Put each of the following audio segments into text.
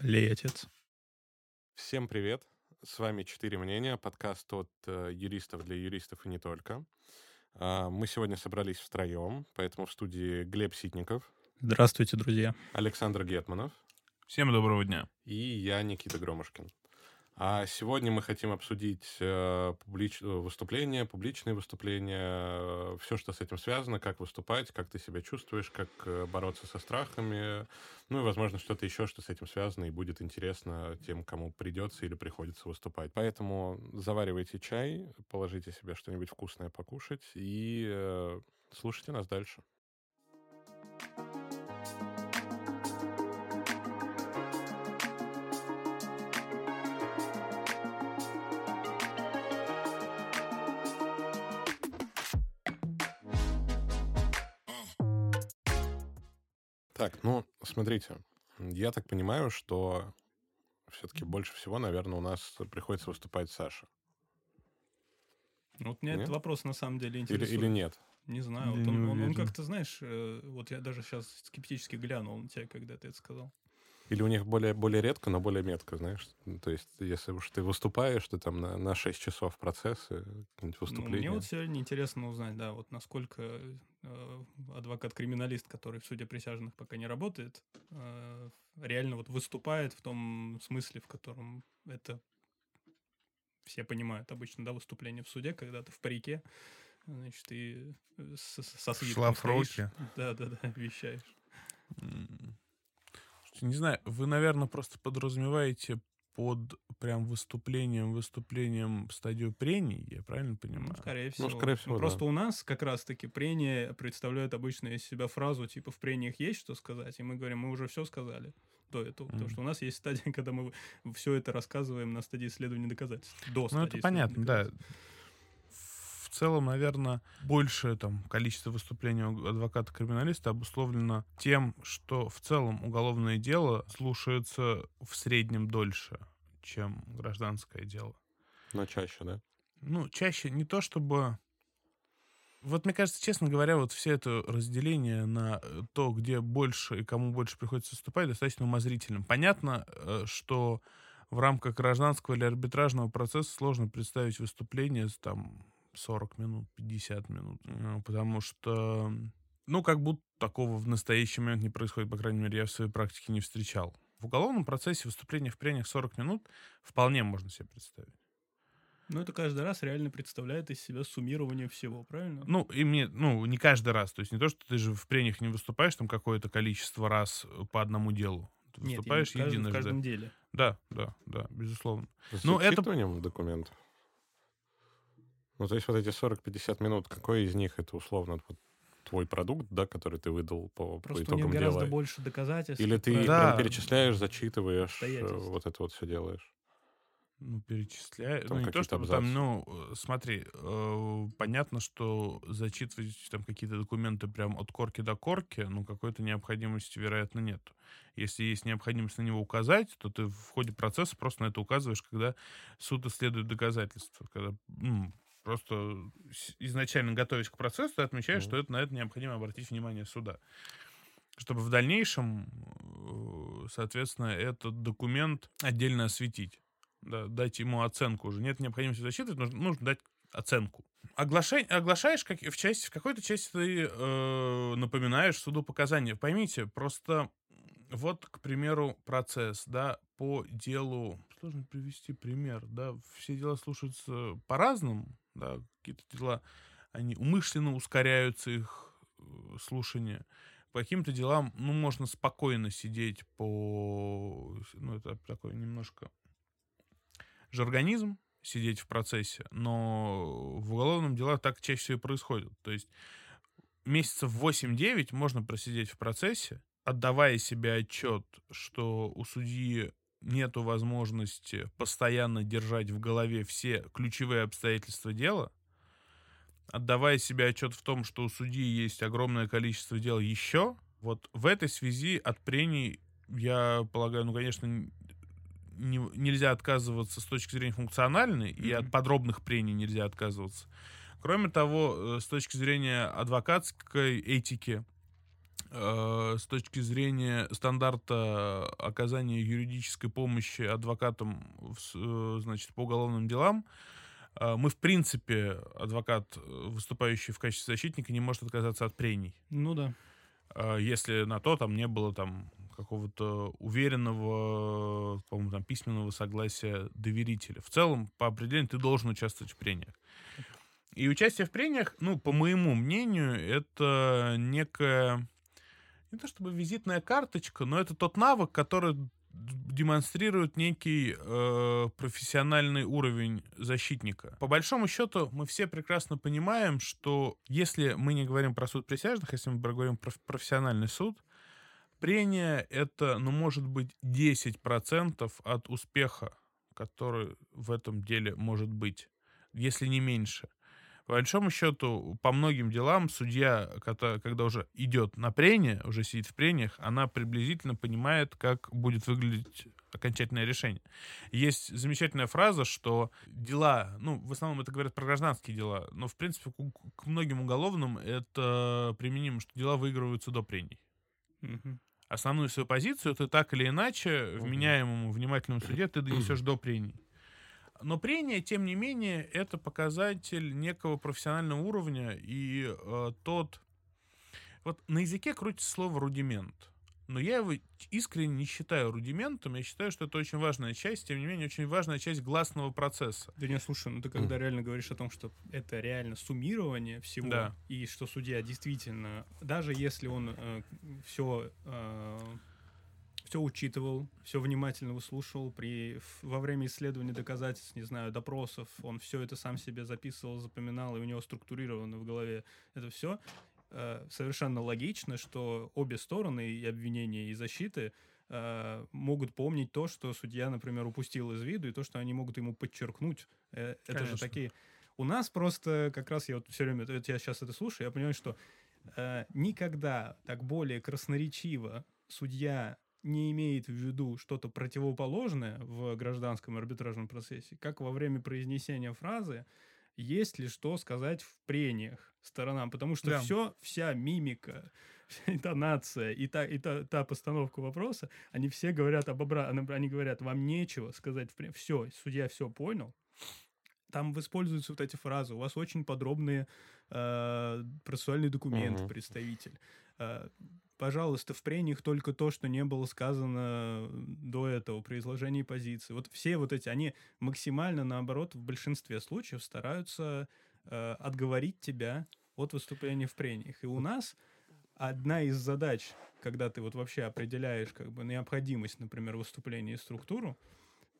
Лей отец. Всем привет! С вами «Четыре мнения», подкаст от э, юристов для юристов и не только. А, мы сегодня собрались втроем, поэтому в студии Глеб Ситников, Здравствуйте, друзья. Александр Гетманов Всем доброго дня. и я, Никита Громышкин. А сегодня мы хотим обсудить э, публич- э, выступления, публичные выступления, все, что с этим связано, как выступать, как ты себя чувствуешь, как э, бороться со страхами, ну и, возможно, что-то еще, что с этим связано и будет интересно тем, кому придется или приходится выступать. Поэтому заваривайте чай, положите себе что-нибудь вкусное покушать и э, слушайте нас дальше. Так, ну, смотрите, я так понимаю, что все-таки больше всего, наверное, у нас приходится выступать Саша. Ну, Вот меня Нет? этот вопрос на самом деле Или, интересует. или нет? Не знаю. Я Вот он, не он- он как-то, знаешь, э, вот я даже сейчас скептически глянул на тебя, когда ты это сказал. Или у них более, более редко, но более метко, знаешь? Ну, То есть, если уж ты выступаешь, ты там на, на 6 часов процессы, какие-нибудь Ну, выступления. мне вот сегодня интересно узнать, да, вот насколько э, адвокат-криминалист, который в суде присяжных пока не работает, э, реально вот выступает в том смысле, в котором это все понимают обычно, да, выступление в суде, когда ты в парике, значит, ты э, со, со свитком стоишь. Да-да-да, вещаешь. М. Не знаю, вы, наверное, просто подразумеваете под прям выступлением, выступлением стадию прений, я правильно Ну, понимаю? скорее всего. скорее всего, Ну, да. Просто у нас как раз-таки прения представляют обычно из себя фразу, типа, в прениях есть что сказать, и мы говорим, мы уже все сказали до этого. Потому Мгм. что у нас есть стадия, когда мы все это рассказываем на стадии исследования доказательств. До Ну, стадии это понятно, да. В целом, наверное, большее там количество выступлений адвоката-криминалиста обусловлено тем, что в целом уголовное дело слушается в среднем дольше, чем гражданское дело. Но чаще, да? Ну, чаще не то чтобы... Вот мне кажется, честно говоря, вот все это разделение на э, то, где больше и кому больше приходится выступать, достаточно умозрительным. Понятно, э, что в рамках гражданского или арбитражного процесса сложно представить выступление там 40 минут, 50 минут, э, потому что, ну, как будто такого в настоящий момент не происходит, по крайней мере, я в своей практике не встречал. В уголовном процессе выступление в прениях 40 минут вполне можно себе представить. Ну, это каждый раз реально представляет из себя суммирование всего, правильно? Ну, и мне, ну, не каждый раз. То есть не то, что ты же в прениях не выступаешь там какое-то количество раз э, по одному делу. Ты Нет, выступаешь в каждом- в единожды. каждом деле. Да, да, да, безусловно. С Ну, это- документов? Ну, то есть вот эти 40-50 минут, какой из них это условно вот твой продукт, да, который ты выдал по, по Просто у них итогам гораздо дела? больше доказательств. Или ты? Да. прям перечисляешь, зачитываешь, э, вот это вот все делаешь? Ну, перечисляю. Там ну, не то, какие-то чтобы там, абзацы. ну, э, смотри, э, понятно, что зачитывать там какие-то документы прям от корки до корки, ну, какой-то необходимости, вероятно, нет. Если есть необходимость на него указать, то ты в ходе процесса просто на это указываешь, когда суд исследует доказательства. Когда м, просто изначально готовясь к процессу, ты отмечаешь, Мгм. что это, на это необходимо обратить внимание суда. Чтобы в дальнейшем, э, соответственно, этот документ отдельно осветить да, дать ему оценку уже. Нет необходимости зачитывать, нужно, нужно дать оценку. Оглашай, оглашаешь как, в, части, в какой-то части ты э, напоминаешь суду показания. Поймите, просто вот, к примеру, процесс, да, по делу... Сложно привести пример, да, все дела слушаются по-разному, да, какие-то дела, они умышленно ускоряются, их э, слушание. По каким-то делам, ну, можно спокойно сидеть по... Ну, это такой немножко жаргонизм сидеть в процессе, но в уголовном делах так чаще всего и происходит. То есть месяцев 8-9 можно просидеть в процессе, отдавая себе отчет, что у судьи нету возможности постоянно держать в голове все ключевые обстоятельства дела, отдавая себе отчет в том, что у судьи есть огромное количество дел еще, вот в этой связи от прений, я полагаю, ну, конечно, не- нельзя отказываться с точки зрения функциональной, и от подробных прений нельзя отказываться. Кроме того, э, с точки зрения адвокатской этики, с точки зрения стандарта оказания юридической помощи адвокатам э, значит, по уголовным делам, э, мы, в принципе, адвокат, э, выступающий в качестве защитника, не может отказаться от прений. Ну да. Если на то там не было там какого-то уверенного, по-моему, там письменного согласия доверителя. В целом, по определению, ты должен участвовать в прениях. И участие в прениях, ну, по моему мнению, это некая, не то чтобы визитная карточка, но это тот навык, который демонстрирует некий э, профессиональный уровень защитника. По большому счету, мы все прекрасно понимаем, что если мы не говорим про суд присяжных, если мы говорим про профессиональный суд, прения — это, ну, может быть, 10% от успеха, который в этом деле может быть, если не меньше. По большому счету, по многим делам судья, когда, уже идет на прение, уже сидит в прениях, она приблизительно понимает, как будет выглядеть окончательное решение. Есть замечательная фраза, что дела, ну, в основном это говорят про гражданские дела, но, в принципе, к, к многим уголовным это применимо, что дела выигрываются до прений. Основную свою позицию ты так или иначе вменяемому, внимательному суде ты донесешь до прений. Но прения, тем не менее, это показатель некого профессионального уровня, и э, тот... Вот на языке крутится слово «рудимент». Но я его искренне не считаю рудиментом, я считаю, что это очень важная часть, тем не менее, очень важная часть гласловного процесса. Да не, слушай, ну ты когда реально говоришь о том, что это реально суммирование всего, Да. и что судья действительно, даже если он все, все учитывал, все внимательно выслушивал, при, во время исследования доказательств, не знаю, допросов, он все это сам себе записывал, запоминал, и у него структурировано в голове это все, совершенно логично, что обе стороны, и обвинения, и защиты, э, могут помнить то, что судья, например, упустил из виду, и то, что они могут ему подчеркнуть. Э, Это же Конечно. такие... У нас просто как раз я вот все время, вот я сейчас это слушаю, я понимаю, что э, никогда так более красноречиво судья не имеет в виду что-то противоположное в гражданском арбитражном процессе, как во время произнесения фразы есть ли что сказать в прениях сторонам, потому что Да. все, вся мимика, вся интонация и та, и та, та постановка вопроса, они все говорят об обратном, они говорят, вам нечего сказать в прениях. Все, судья все понял, там используются вот эти фразы. У вас очень подробные э, процессуальный документ, Мгм. представитель. Э, пожалуйста, в прениях только то, что не было сказано до этого при изложении позиции. Вот все вот эти, они максимально, наоборот, в большинстве случаев стараются э, отговорить тебя от выступления в прениях. И у нас одна из задач, когда ты вот вообще определяешь как бы необходимость, например, выступления и структуру,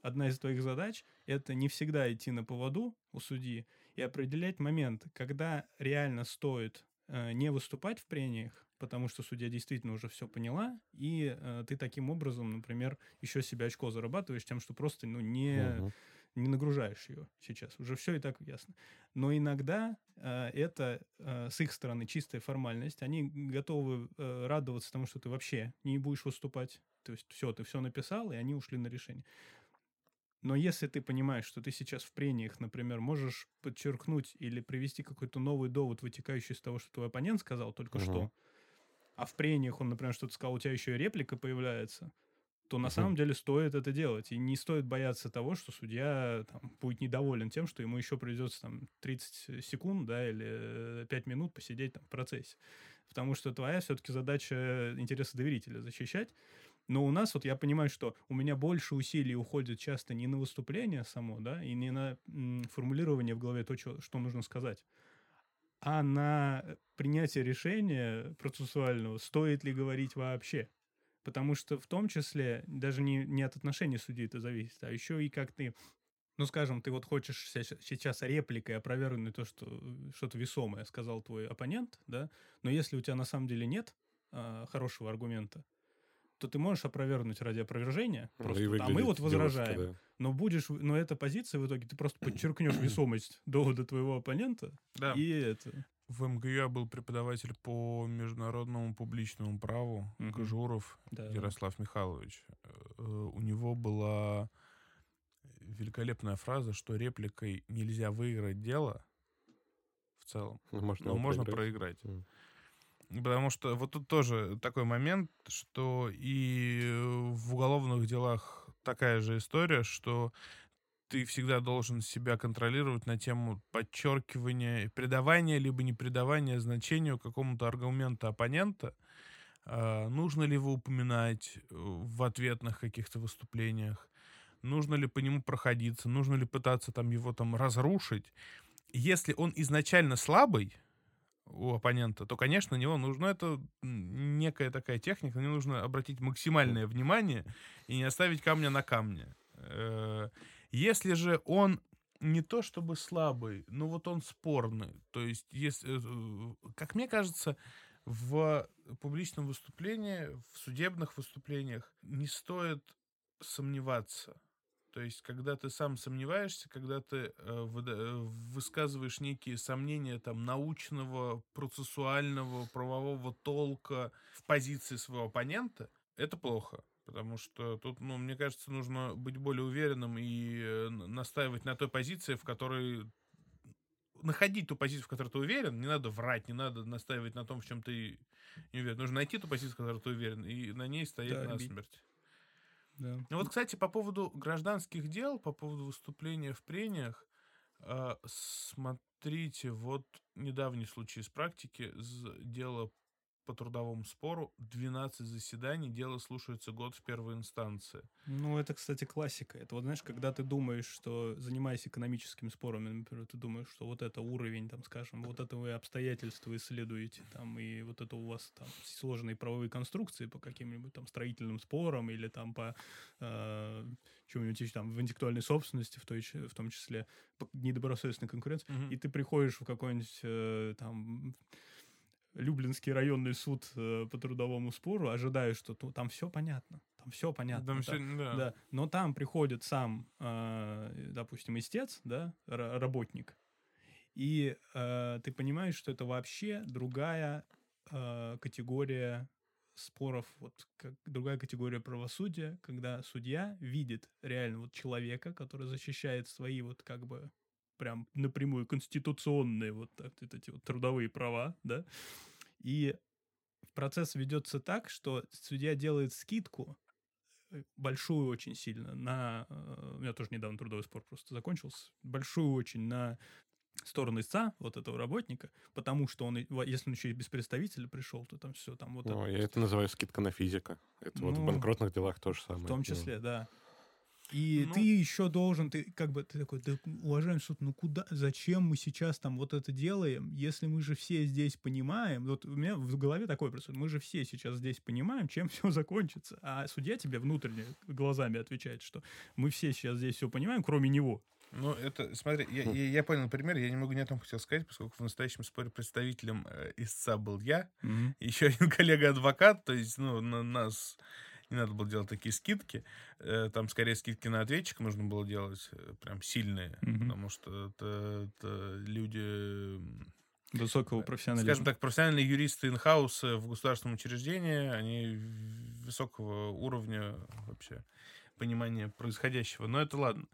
одна из твоих задач — это не всегда идти на поводу у судьи и определять момент, когда реально стоит не выступать в прениях, потому что судья действительно уже все поняла, и э, ты таким образом, например, еще себе очко зарабатываешь тем, что просто ну, не, Мгм. не нагружаешь ее сейчас. Уже все и так ясно. Но иногда э, это э, с их стороны чистая формальность. Они готовы э, радоваться тому, что ты вообще не будешь выступать. То есть все, ты все написал, и они ушли на решение. Но если ты понимаешь, что ты сейчас в прениях, например, можешь подчеркнуть или привести какой-то новый довод, вытекающий из того, что твой оппонент сказал только Мгм. что, а в прениях он, например, что-то сказал, у тебя еще и реплика появляется, то на Мгм. самом деле стоит это делать. И не стоит бояться того, что судья там, будет недоволен тем, что ему еще придется там 30 секунд, да, или 5 минут посидеть там в процессе. Потому что твоя все-таки задача интересы доверителя защищать. Но у нас, вот я понимаю, что у меня больше усилий уходит часто не на выступление само, да, и не на формулирование в голове то, чё- что нужно сказать, а на принятие решения процессуального, стоит ли говорить вообще. Потому что в том числе даже не, не от отношений судьи это зависит, а еще и как ты, ну, скажем, ты вот хочешь сейчас репликой опровергнуть то, что э, что-то весомое сказал твой оппонент, да, но если у тебя на самом деле нет а, хорошего аргумента, то ты можешь опровергнуть ради опровержения, Ну, просто, и а мы вот девушка, возражаем. да. Но будешь, но эта позиция в итоге ты просто подчеркнешь весомость довода твоего оппонента, Да. и это. В МГУ я был преподаватель по международному публичному праву Мгм. Кожуров Да. Ярослав Михайлович. Э, У него была великолепная фраза, что репликой нельзя выиграть дело в целом, Ну, Можно но его можно проиграть. проиграть. Потому что вот тут тоже такой момент, что и в уголовных делах такая же история, что ты всегда должен себя контролировать на тему подчеркивания, придавания либо не придавания значению какому-то аргументу оппонента. А, нужно ли его упоминать э, в ответных каких-то выступлениях? Нужно ли по нему проходиться? Нужно ли пытаться там его там разрушить? Если он изначально слабый, у оппонента, то, конечно, на него нужно, это некая такая техника, на него нужно обратить максимальное внимание и не оставить камня на камне. Э, если же он не то чтобы слабый, но вот он спорный, то есть, если, э, как мне кажется, в публичном выступлении, в судебных выступлениях не стоит сомневаться то есть, когда ты сам сомневаешься, когда ты э, высказываешь некие сомнения там научного, процессуального, правового толка в позиции своего оппонента, это плохо. Потому что тут, ну, мне кажется, нужно быть более уверенным и э, настаивать на той позиции, в которой находить ту позицию, в которой ты уверен, не надо врать, не надо настаивать на том, в чем ты не уверен. Нужно найти ту позицию, в которой ты уверен, и на ней стоять да, насмерть. Да. Ну вот, кстати, по поводу гражданских дел, по поводу выступления в прениях, э, смотрите, вот недавний случай из практики, дело по трудовому спору 12 заседаний, дело слушается год в первой инстанции. Ну, это, кстати, классика. Это вот, знаешь, когда ты думаешь, что занимаясь экономическими спорами, например, ты думаешь, что вот это уровень, там, скажем, вот это вы обстоятельства исследуете, там, и вот это у вас там сложные правовые конструкции по каким-нибудь там строительным спорам или там по э, чему-нибудь там в интеллектуальной собственности, в, той, в том числе по недобросовестной конкуренции, mm-hmm. и ты приходишь в какой-нибудь э, там Люблинский районный суд э, по трудовому спору, ожидаю, что ну, там все понятно. Там все понятно. Там все, да. да. Но там приходит сам, э, допустим, истец, да, работник, и э, ты понимаешь, что это вообще другая э, категория споров, вот как другая категория правосудия, когда судья видит реально вот человека, который защищает свои вот как бы прям напрямую конституционные вот, так, вот эти вот трудовые права, да, и процесс ведется так, что судья делает скидку э, большую очень сильно на... Э, у меня тоже недавно трудовой спор просто закончился. Большую очень на сторону истца, вот этого работника, потому что он, если он еще и без представителя пришел, то там все там вот... Ну, это, я это называю скидка на физика. Это ну, вот в ну, банкротных делах то же самое. В том числе, да. И ну, ты еще должен, ты как бы, ты такой, да, уважаемый суд, ну куда, зачем мы сейчас там вот это делаем, если мы же все здесь понимаем, вот у меня в голове такой просто, мы же все сейчас здесь понимаем, чем все закончится, а судья тебе внутренне глазами отвечает, что мы все сейчас здесь все понимаем, кроме него. Ну, это, смотри, я, я, я понял пример, я не могу ни о том хотел сказать, поскольку в настоящем споре представителем э, истца был я, mm-hmm. еще один коллега-адвокат, то есть, ну, на нас не надо было делать такие скидки. Э, там скорее скидки на ответчика нужно было делать э, прям сильные, mm-hmm. потому что это, это люди высокого профессионализма. Скажем так, профессиональные юристы инхаус в государственном учреждении, они высокого уровня вообще понимания происходящего. Но это ладно.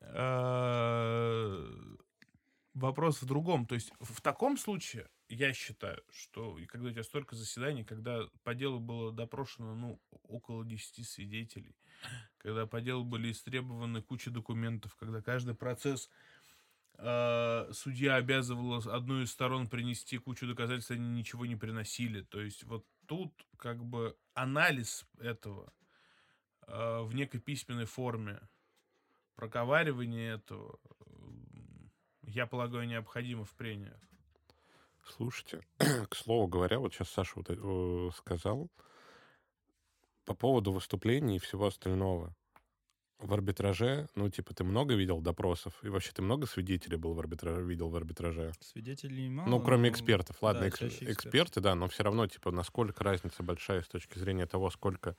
А, вопрос в другом. То есть в таком случае я считаю, что когда у тебя столько заседаний, когда по делу было допрошено, ну, около 10 свидетелей, когда по делу были истребованы куча документов, когда каждый процесс э, судья обязывал одну из сторон принести кучу доказательств, они ничего не приносили. То есть вот тут как бы анализ этого э, в некой письменной форме, проговаривание этого, я полагаю, необходимо в прениях. Слушайте, к слову говоря, вот сейчас Саша вот э, сказал по поводу выступлений и всего остального. В арбитраже, ну, типа, ты много видел допросов? И вообще ты много свидетелей был в арбитраже, видел в арбитраже? Свидетелей мало. Ну, кроме экспертов. Ладно, да, экс- эксперты, да, но все равно, типа, насколько разница большая с точки зрения того, сколько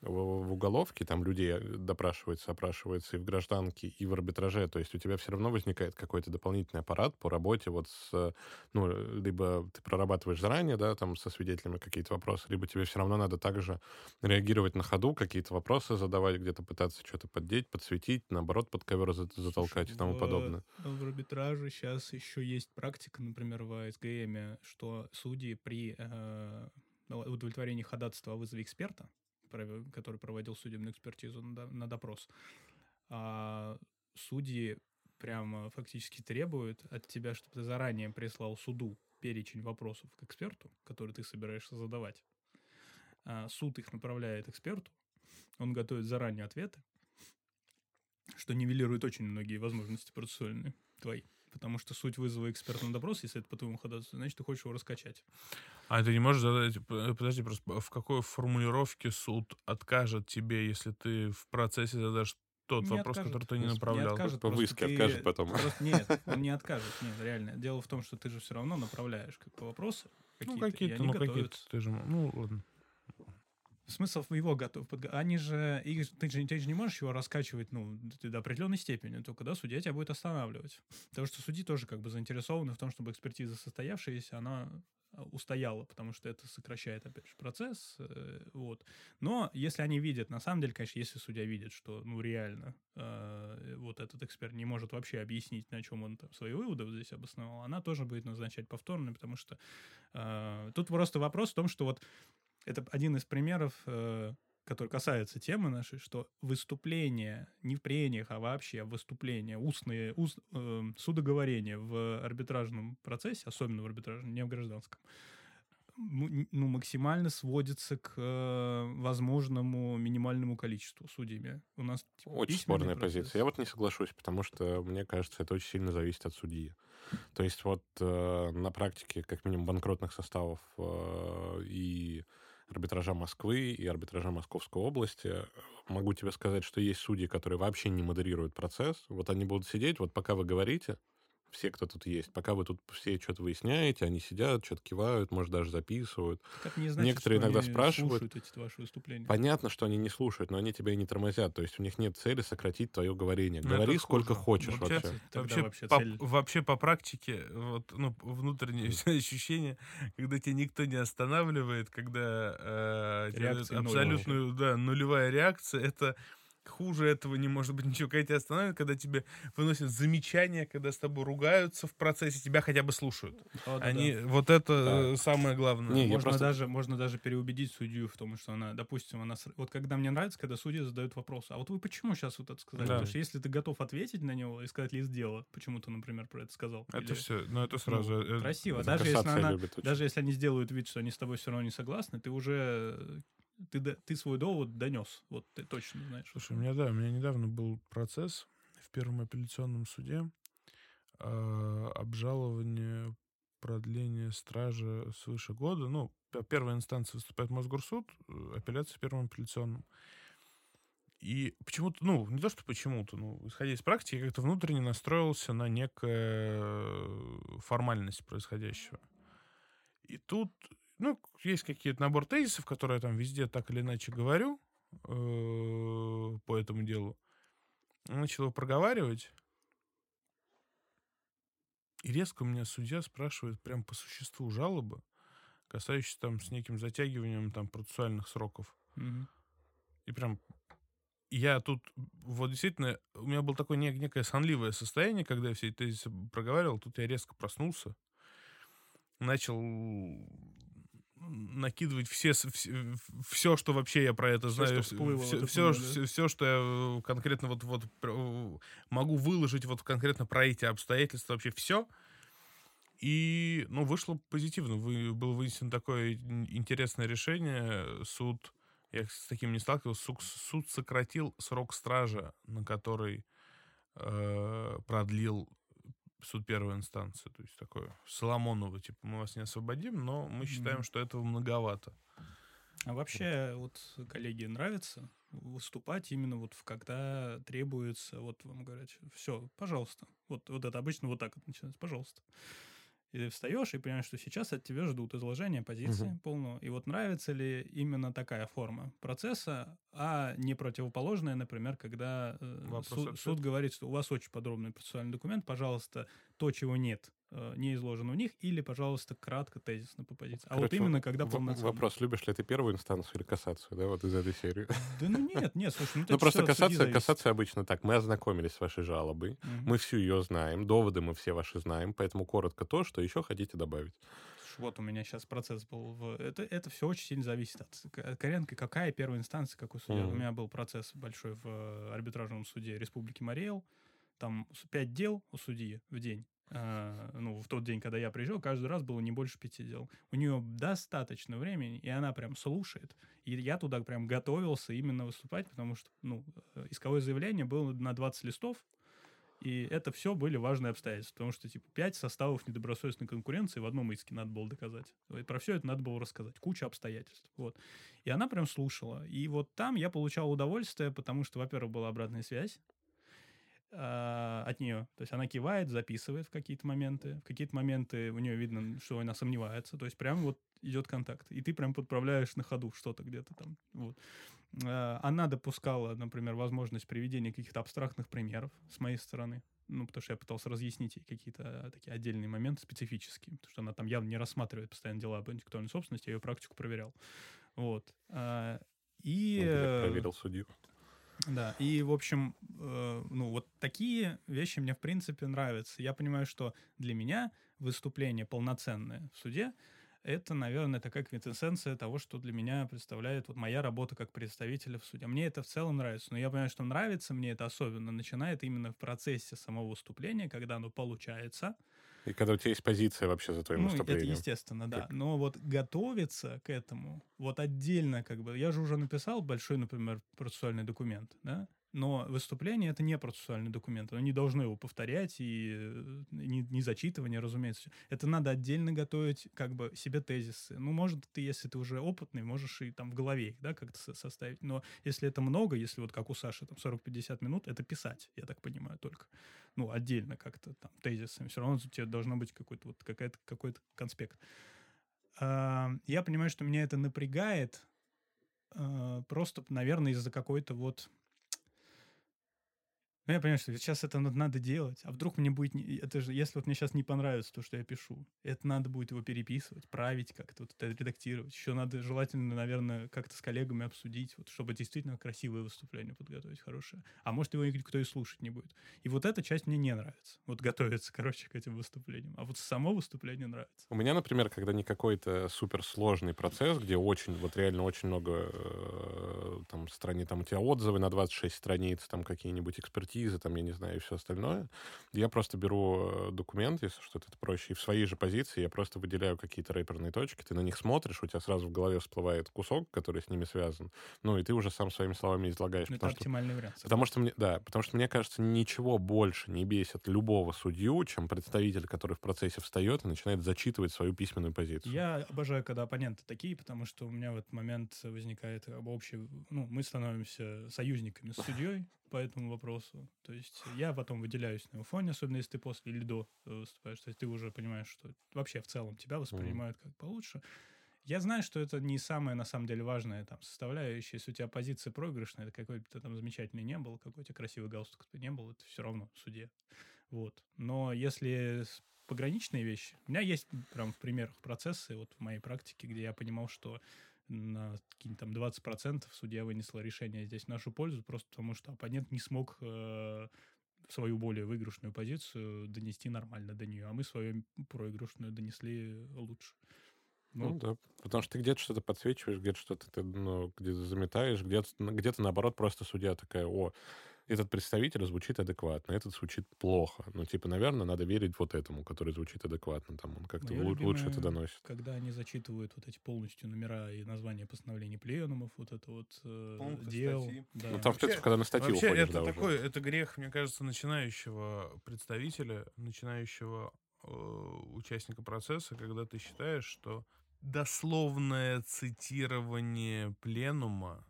в, в уголовке, там людей допрашивается, опрашивается и в гражданке, и в арбитраже. То есть у тебя все равно возникает какой-то дополнительный аппарат по работе вот с, ну, либо ты прорабатываешь заранее, да, там со свидетелями какие-то вопросы, либо тебе все равно надо также реагировать на ходу, какие-то вопросы задавать, где-то пытаться что-то поддеть, подсветить, наоборот, под ковер затолкать Слушай, и тому в, подобное. В арбитраже сейчас еще есть практика, например, в АСГМ, что судьи при э, удовлетворении ходатайства о вызове эксперта, который проводил судебную экспертизу на допрос, а судьи прямо фактически требуют от тебя, чтобы ты заранее прислал суду перечень вопросов к эксперту, которые ты собираешься задавать. А суд их направляет эксперту, он готовит заранее ответы, что нивелирует очень многие возможности процессуальные твои. Потому что суть вызова эксперта на допрос, если это по твоему ходатайству, значит, ты хочешь его раскачать. А ты не можешь задать... Подожди, просто в какой формулировке суд откажет тебе, если ты в процессе задашь тот не вопрос, откажет. который ты не направлял. Не откажет, По выиске ты... откажет потом. Просто, нет, он не откажет. Нет, реально. Дело в том, что ты же все равно направляешь как по вопросы. Какие-то, ну, какие-то, ну, какие-то. Ты же, ну, ладно. Смысл его готов. Они же, их, ты, же, ты же не можешь его раскачивать, ну, до определенной степени, только да, судья тебя будет останавливать. Потому что судьи тоже как бы заинтересованы в том, чтобы экспертиза состоявшаяся, она а, устояла, потому что это сокращает, опять же, процесс. Э, вот. Но если они видят, на самом деле, конечно, если судья видит, что, ну, реально, э, вот этот эксперт не может вообще объяснить, на чем он там свои выводы вот здесь обосновал, она тоже будет назначать повторно, потому что э, тут просто вопрос в том, что вот это один из примеров, э, который касается темы нашей, что выступления, не в прениях, а вообще выступления, устные, уст, э, судоговорения в арбитражном процессе, особенно в арбитражном, не в гражданском, ну, максимально сводится к э, возможному минимальному количеству судьями. У нас типа, очень спорная процесс. позиция. Я вот не соглашусь, потому что мне кажется, это очень сильно зависит от судьи. То есть вот э, на практике как минимум банкротных составов э, и арбитража Москвы и арбитража Московской области. Могу тебе сказать, что есть судьи, которые вообще не модерируют процесс. Вот они будут сидеть, вот пока вы говорите, все, кто тут есть. Пока вы тут все что-то выясняете, они сидят, что-то кивают, может, даже записывают. Как не значит, Некоторые иногда они спрашивают. Слушают эти ваши выступления. Понятно, что они не слушают, но они тебя и не тормозят. То есть у них нет цели сократить твое говорение. Ну, Говори сколько хуже. хочешь вообще. Вообще, вообще, по, цель... вообще по практике, вот, ну, внутреннее ощущение, когда тебя никто не останавливает, когда э, абсолютно да, нулевая реакция, это хуже этого не может быть ничего. Когда тебя останавливают, когда тебе выносят замечания, когда с тобой ругаются в процессе, тебя хотя бы слушают. О, да, Они, да. Вот это да. Э, самое главное. Не, можно, просто... даже, можно даже переубедить судью в том, что она, допустим, она... Вот когда мне нравится, когда судья задает вопрос, а вот вы почему сейчас вот это сказали? Да. Потому что если ты готов ответить на него и сказать лист дела, почему ты, например, про это сказал. Это или... все, ну это сразу... Ну, это... Красиво. Даже если, она, даже если они сделают вид, что они с тобой все равно не согласны, ты уже ты, ты свой довод донес. Вот ты точно знаешь. Слушай, у меня, да, у меня недавно был процесс в Первом апелляционном суде э, обжалование продления стража свыше года. Ну, первая инстанция выступает Мосгорсуд, э, апелляция в Первом апелляционном. И почему-то, ну, не то, что почему-то, ну, исходя из практики, я как-то внутренне настроился на некая формальность происходящего. И тут ну, есть какие-то набор тезисов, которые я там везде так или иначе говорю э, по этому делу. Начал его проговаривать. И резко у меня судья спрашивает прям по существу жалобы, касающиеся там с неким затягиванием там процессуальных сроков. Mm-hmm. И прям я тут, вот действительно, у меня было такое некое сонливое состояние, когда я все эти тезисы проговаривал. Тут я резко проснулся, начал накидывать все, все, все, что вообще я про это все, знаю, что всплыло, все, все, все, все, что я э, конкретно вот, вот могу выложить вот конкретно про эти обстоятельства, вообще все. И, ну, вышло позитивно. Вы, было вынесено такое интересное решение. Суд, я с таким не сталкивался, суд, суд сократил срок стража, на который э, продлил суд первой инстанции. То есть такое Соломоново, типа, мы вас не освободим, но мы считаем, mm. что этого многовато. А вообще, вот коллеге нравится выступать именно вот в когда требуется, вот вам говорят, все, пожалуйста. Вот, вот это обычно вот так вот начинается, пожалуйста. И ты встаешь и понимаешь, что сейчас от тебя ждут изложения позиции Мгм. полного. И вот нравится ли именно такая форма процесса, а не противоположная, например, когда э, Вопрос суд, ответ. суд говорит, что у вас очень подробный процессуальный документ, пожалуйста, то, чего нет, не изложено в них, или, пожалуйста, кратко, тезисно по позиции. А вот именно когда полноценно. Вопрос, любишь ли ты первую инстанцию или кассацию, да, вот из этой серии? Да ну нет, нет, слушай, ну, Ну, просто кассация, кассация обычно так. Мы ознакомились с вашей жалобой, Мгм. мы всю ее знаем, доводы мы все ваши знаем, поэтому коротко то, что еще хотите добавить. Слушай, Вот у меня сейчас процесс был. В... Это, это все очень сильно зависит от Коренко, какая первая инстанция, какой судья. У Мгм. меня был процесс большой в э, арбитражном суде Республики Мариэл. Там пять дел у судьи в день. А, ну, в тот день, когда я приезжал, каждый раз было не больше пяти дел. У нее достаточно времени, и она прям слушает. И я туда прям готовился именно выступать, потому что, ну, э, исковое заявление было на 20 листов, и это все были важные обстоятельства, потому что, типа, пять составов недобросовестной конкуренции в одном иске надо было доказать. И про все это надо было рассказать. Куча обстоятельств. Вот. И она прям слушала. И вот там я получал удовольствие, потому что, во-первых, была обратная связь от нее. То есть она кивает, записывает в какие-то моменты. В какие-то моменты у нее видно, что она сомневается. То есть прям вот идет контакт. И ты прям подправляешь на ходу что-то где-то там. Вот. А, Она допускала, например, возможность приведения каких-то абстрактных примеров с моей стороны. Ну, потому что я пытался разъяснить ей какие-то а, такие отдельные моменты специфические. Потому что она там явно не рассматривает постоянно дела об интеллектуальной собственности. Я ее практику проверял. Вот. А, И... Ну, я проверил судью. Да, и, в общем, э, ну, вот такие вещи мне, в принципе, нравятся. Я понимаю, что для меня выступление полноценное в суде это, наверное, такая квинтэссенция того, что для меня представляет вот моя работа как представителя в суде. Мне это в целом нравится, но я понимаю, что нравится мне это особенно начинает именно в процессе самого выступления, когда оно получается, И когда у тебя есть позиция вообще за твоим ну, это выступлением. естественно, да. Как? Но вот готовиться к этому, вот отдельно как бы... Я же уже написал большой, например, процессуальный документ, да? Но выступление — это не процессуальный документ. Оно не должно его повторять, и э, не, не зачитывание, разумеется. Это надо отдельно готовить как бы себе тезисы. Ну, может, ты, если ты уже опытный, можешь и там в голове их, да, как-то со- составить. Но если это много, если вот как у Саши, там 40-50 минут, это писать, я так понимаю, только. Ну, отдельно как-то там тезисами. Все равно у тебя должно быть какой-то вот какая-то, какой-то конспект. А, Я понимаю, что меня это напрягает, а, просто, наверное, из-за какой-то вот... Ну, я понимаю, что сейчас это надо- делать, а вдруг мне будет... Это же, если вот мне сейчас не понравится то, что я пишу, это надо будет его переписывать, править как-то, вот это редактировать. Еще надо желательно, наверное, как-то с коллегами обсудить, вот, чтобы действительно красивое выступление подготовить, хорошее. А может, его никто и слушать не будет. И вот эта часть мне не нравится. Вот готовиться, короче, к этим выступлениям. А вот само выступление нравится. У меня, например, когда не какой-то суперсложный процесс, где очень, вот реально очень много э, там страниц, там у тебя отзывы на 26 страниц, там какие-нибудь экспертизы, там, я не знаю, и все остальное, я просто беру э, документ, если что-то это проще, и в своей же позиции я просто выделяю какие-то рэперные точки, ты на них смотришь, у тебя сразу в голове всплывает кусок, который с ними связан, ну, и ты уже сам своими словами излагаешь. Ну, это потому что оптимальный вариант. Потому что мне, да, потому что мне кажется, ничего больше не бесит любого судью, чем представитель, который в процессе встает и начинает зачитывать свою письменную позицию. Я обожаю, когда оппоненты такие, потому что у меня в этот момент возникает общий... Ну, мы становимся союзниками с судьей по этому вопросу. То есть я потом выделяюсь на его фоне, особенно если ты после или до э, выступаешь. То есть ты уже понимаешь, что вообще в целом тебя воспринимают как получше. Я знаю, что это не самая, на самом деле, важная там составляющая. Если у тебя позиция проигрышная, это какой бы ты там замечательный не был, какой у тебя красивый галстук ты не был, это все равно в суде. Вот. Но если пограничные вещи... У меня есть прям в примерах процессы вот в моей практике, где я понимал, что на какие-то там 20% судья вынесла решение здесь в нашу пользу, просто потому что оппонент не смог э, свою более выигрышную позицию донести нормально до нее, а мы свою проигрышную донесли лучше. Ну, Вот. да. Потому что ты где-то что-то подсвечиваешь, где-то что-то ты, ну, где-то заметаешь, где-то, где-то наоборот просто судья такая, о, этот представитель звучит адекватно, этот звучит плохо. Ну, типа, наверное, надо верить вот этому, который звучит адекватно, там он как-то Моё лу- лучше это любимое, доносит. Когда они зачитывают вот эти полностью номера и названия постановлений пленумов, вот это вот э, Пункты, дел. статьи. Да. Ну, там, в принципе, когда на статью Вообще, уходишь, это да, уже. такой, это грех, мне кажется, начинающего представителя, начинающего э, участника процесса, когда ты считаешь, что дословное цитирование пленума,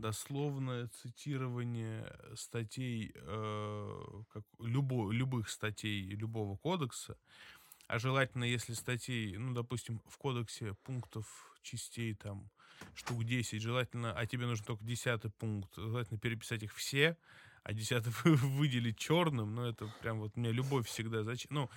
дословное цитирование статей, э, как, любо, любых статей любого кодекса, А желательно, если статей, ну, допустим, в кодексе пунктов частей там штук 10, желательно, а тебе нужен только десятый пункт, желательно переписать их все, а десятый выделить черным, ну, это прям вот у меня любовь всегда. Зачем? Ну,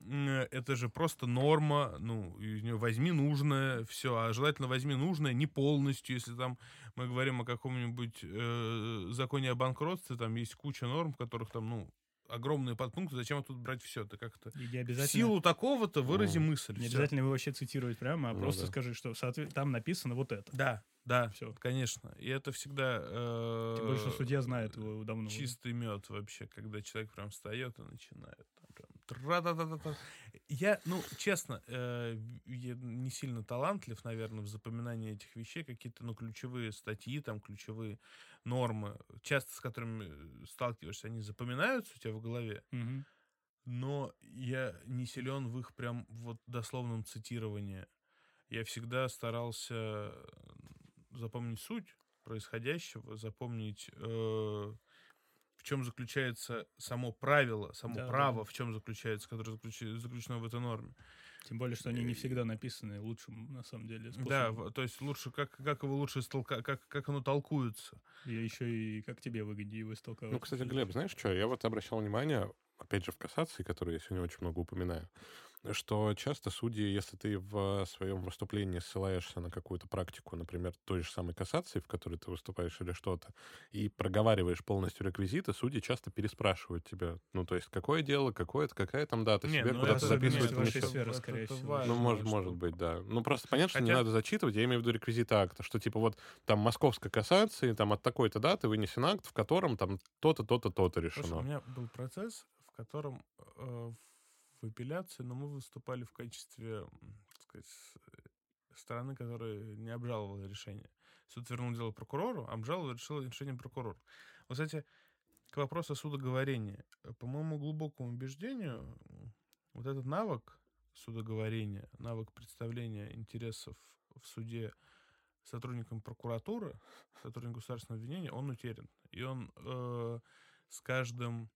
это же просто норма, ну, возьми нужное, все, а желательно возьми нужное не полностью, если там мы говорим о каком-нибудь э, законе о банкротстве, там есть куча норм, в которых там, ну, огромные подпункты, зачем тут брать все? Ты как-то обязательно... в силу такого-то вырази ну, мысль. Не все. обязательно его вообще цитировать прямо, а ну, просто да. скажи, что соответ... там написано вот это. Да, да, все. конечно. И это всегда... Э... Тем больше судья знает его давно. Чистый мед вообще, когда человек прям встает и начинает. Там, прям, Тра-да-да-да-да. Я, ну, честно, э, я не сильно талантлив, наверное, в запоминании этих вещей. Какие-то, ну, ключевые статьи, там, ключевые нормы, часто с которыми сталкиваешься, они запоминаются у тебя в голове. Угу. Но я не силен в их прям вот дословном цитировании. Я всегда старался запомнить суть происходящего, запомнить э, чем заключается само правило, само да, право, да. в чем заключается, которое заключено, заключено в этой норме. Тем более, что они не всегда написаны лучшим, на самом деле, способом. Да, то есть лучше, как, как его лучше истолка, как, как оно толкуется. И еще и как тебе выгоднее его истолковать. Ну, кстати, Глеб, знаешь что, я вот обращал внимание, опять же, в кассации, которую я сегодня очень много упоминаю, что часто судьи, если ты в своем выступлении ссылаешься на какую-то практику, например, той же самой кассации, в которой ты выступаешь или что-то, и проговариваешь полностью реквизиты, судьи часто переспрашивают тебя, ну, то есть, какое дело, какое-то, какая там дата, не, себе ну, куда-то записывать. Это вашей сферы, скорее это всего. Важно, ну, может, что... может быть, да. Ну, просто понятно, что Хотя... не надо зачитывать, я имею в виду реквизиты акта, что, типа, вот там московской кассации, там от такой-то даты вынесен акт, в котором там то-то, то-то, то-то решено. Слушай, у меня был процесс, в котором э, в апелляции, но мы выступали в качестве, так сказать, стороны, которая не обжаловала решение. Суд вернул дело прокурору, обжаловал решил решение прокурора. Вот, кстати, к вопросу о судоговорении. По моему глубокому убеждению, вот этот навык судоговорения, навык представления интересов в суде сотрудникам прокуратуры, сотрудникам государственного обвинения, он утерян. И он э, с каждым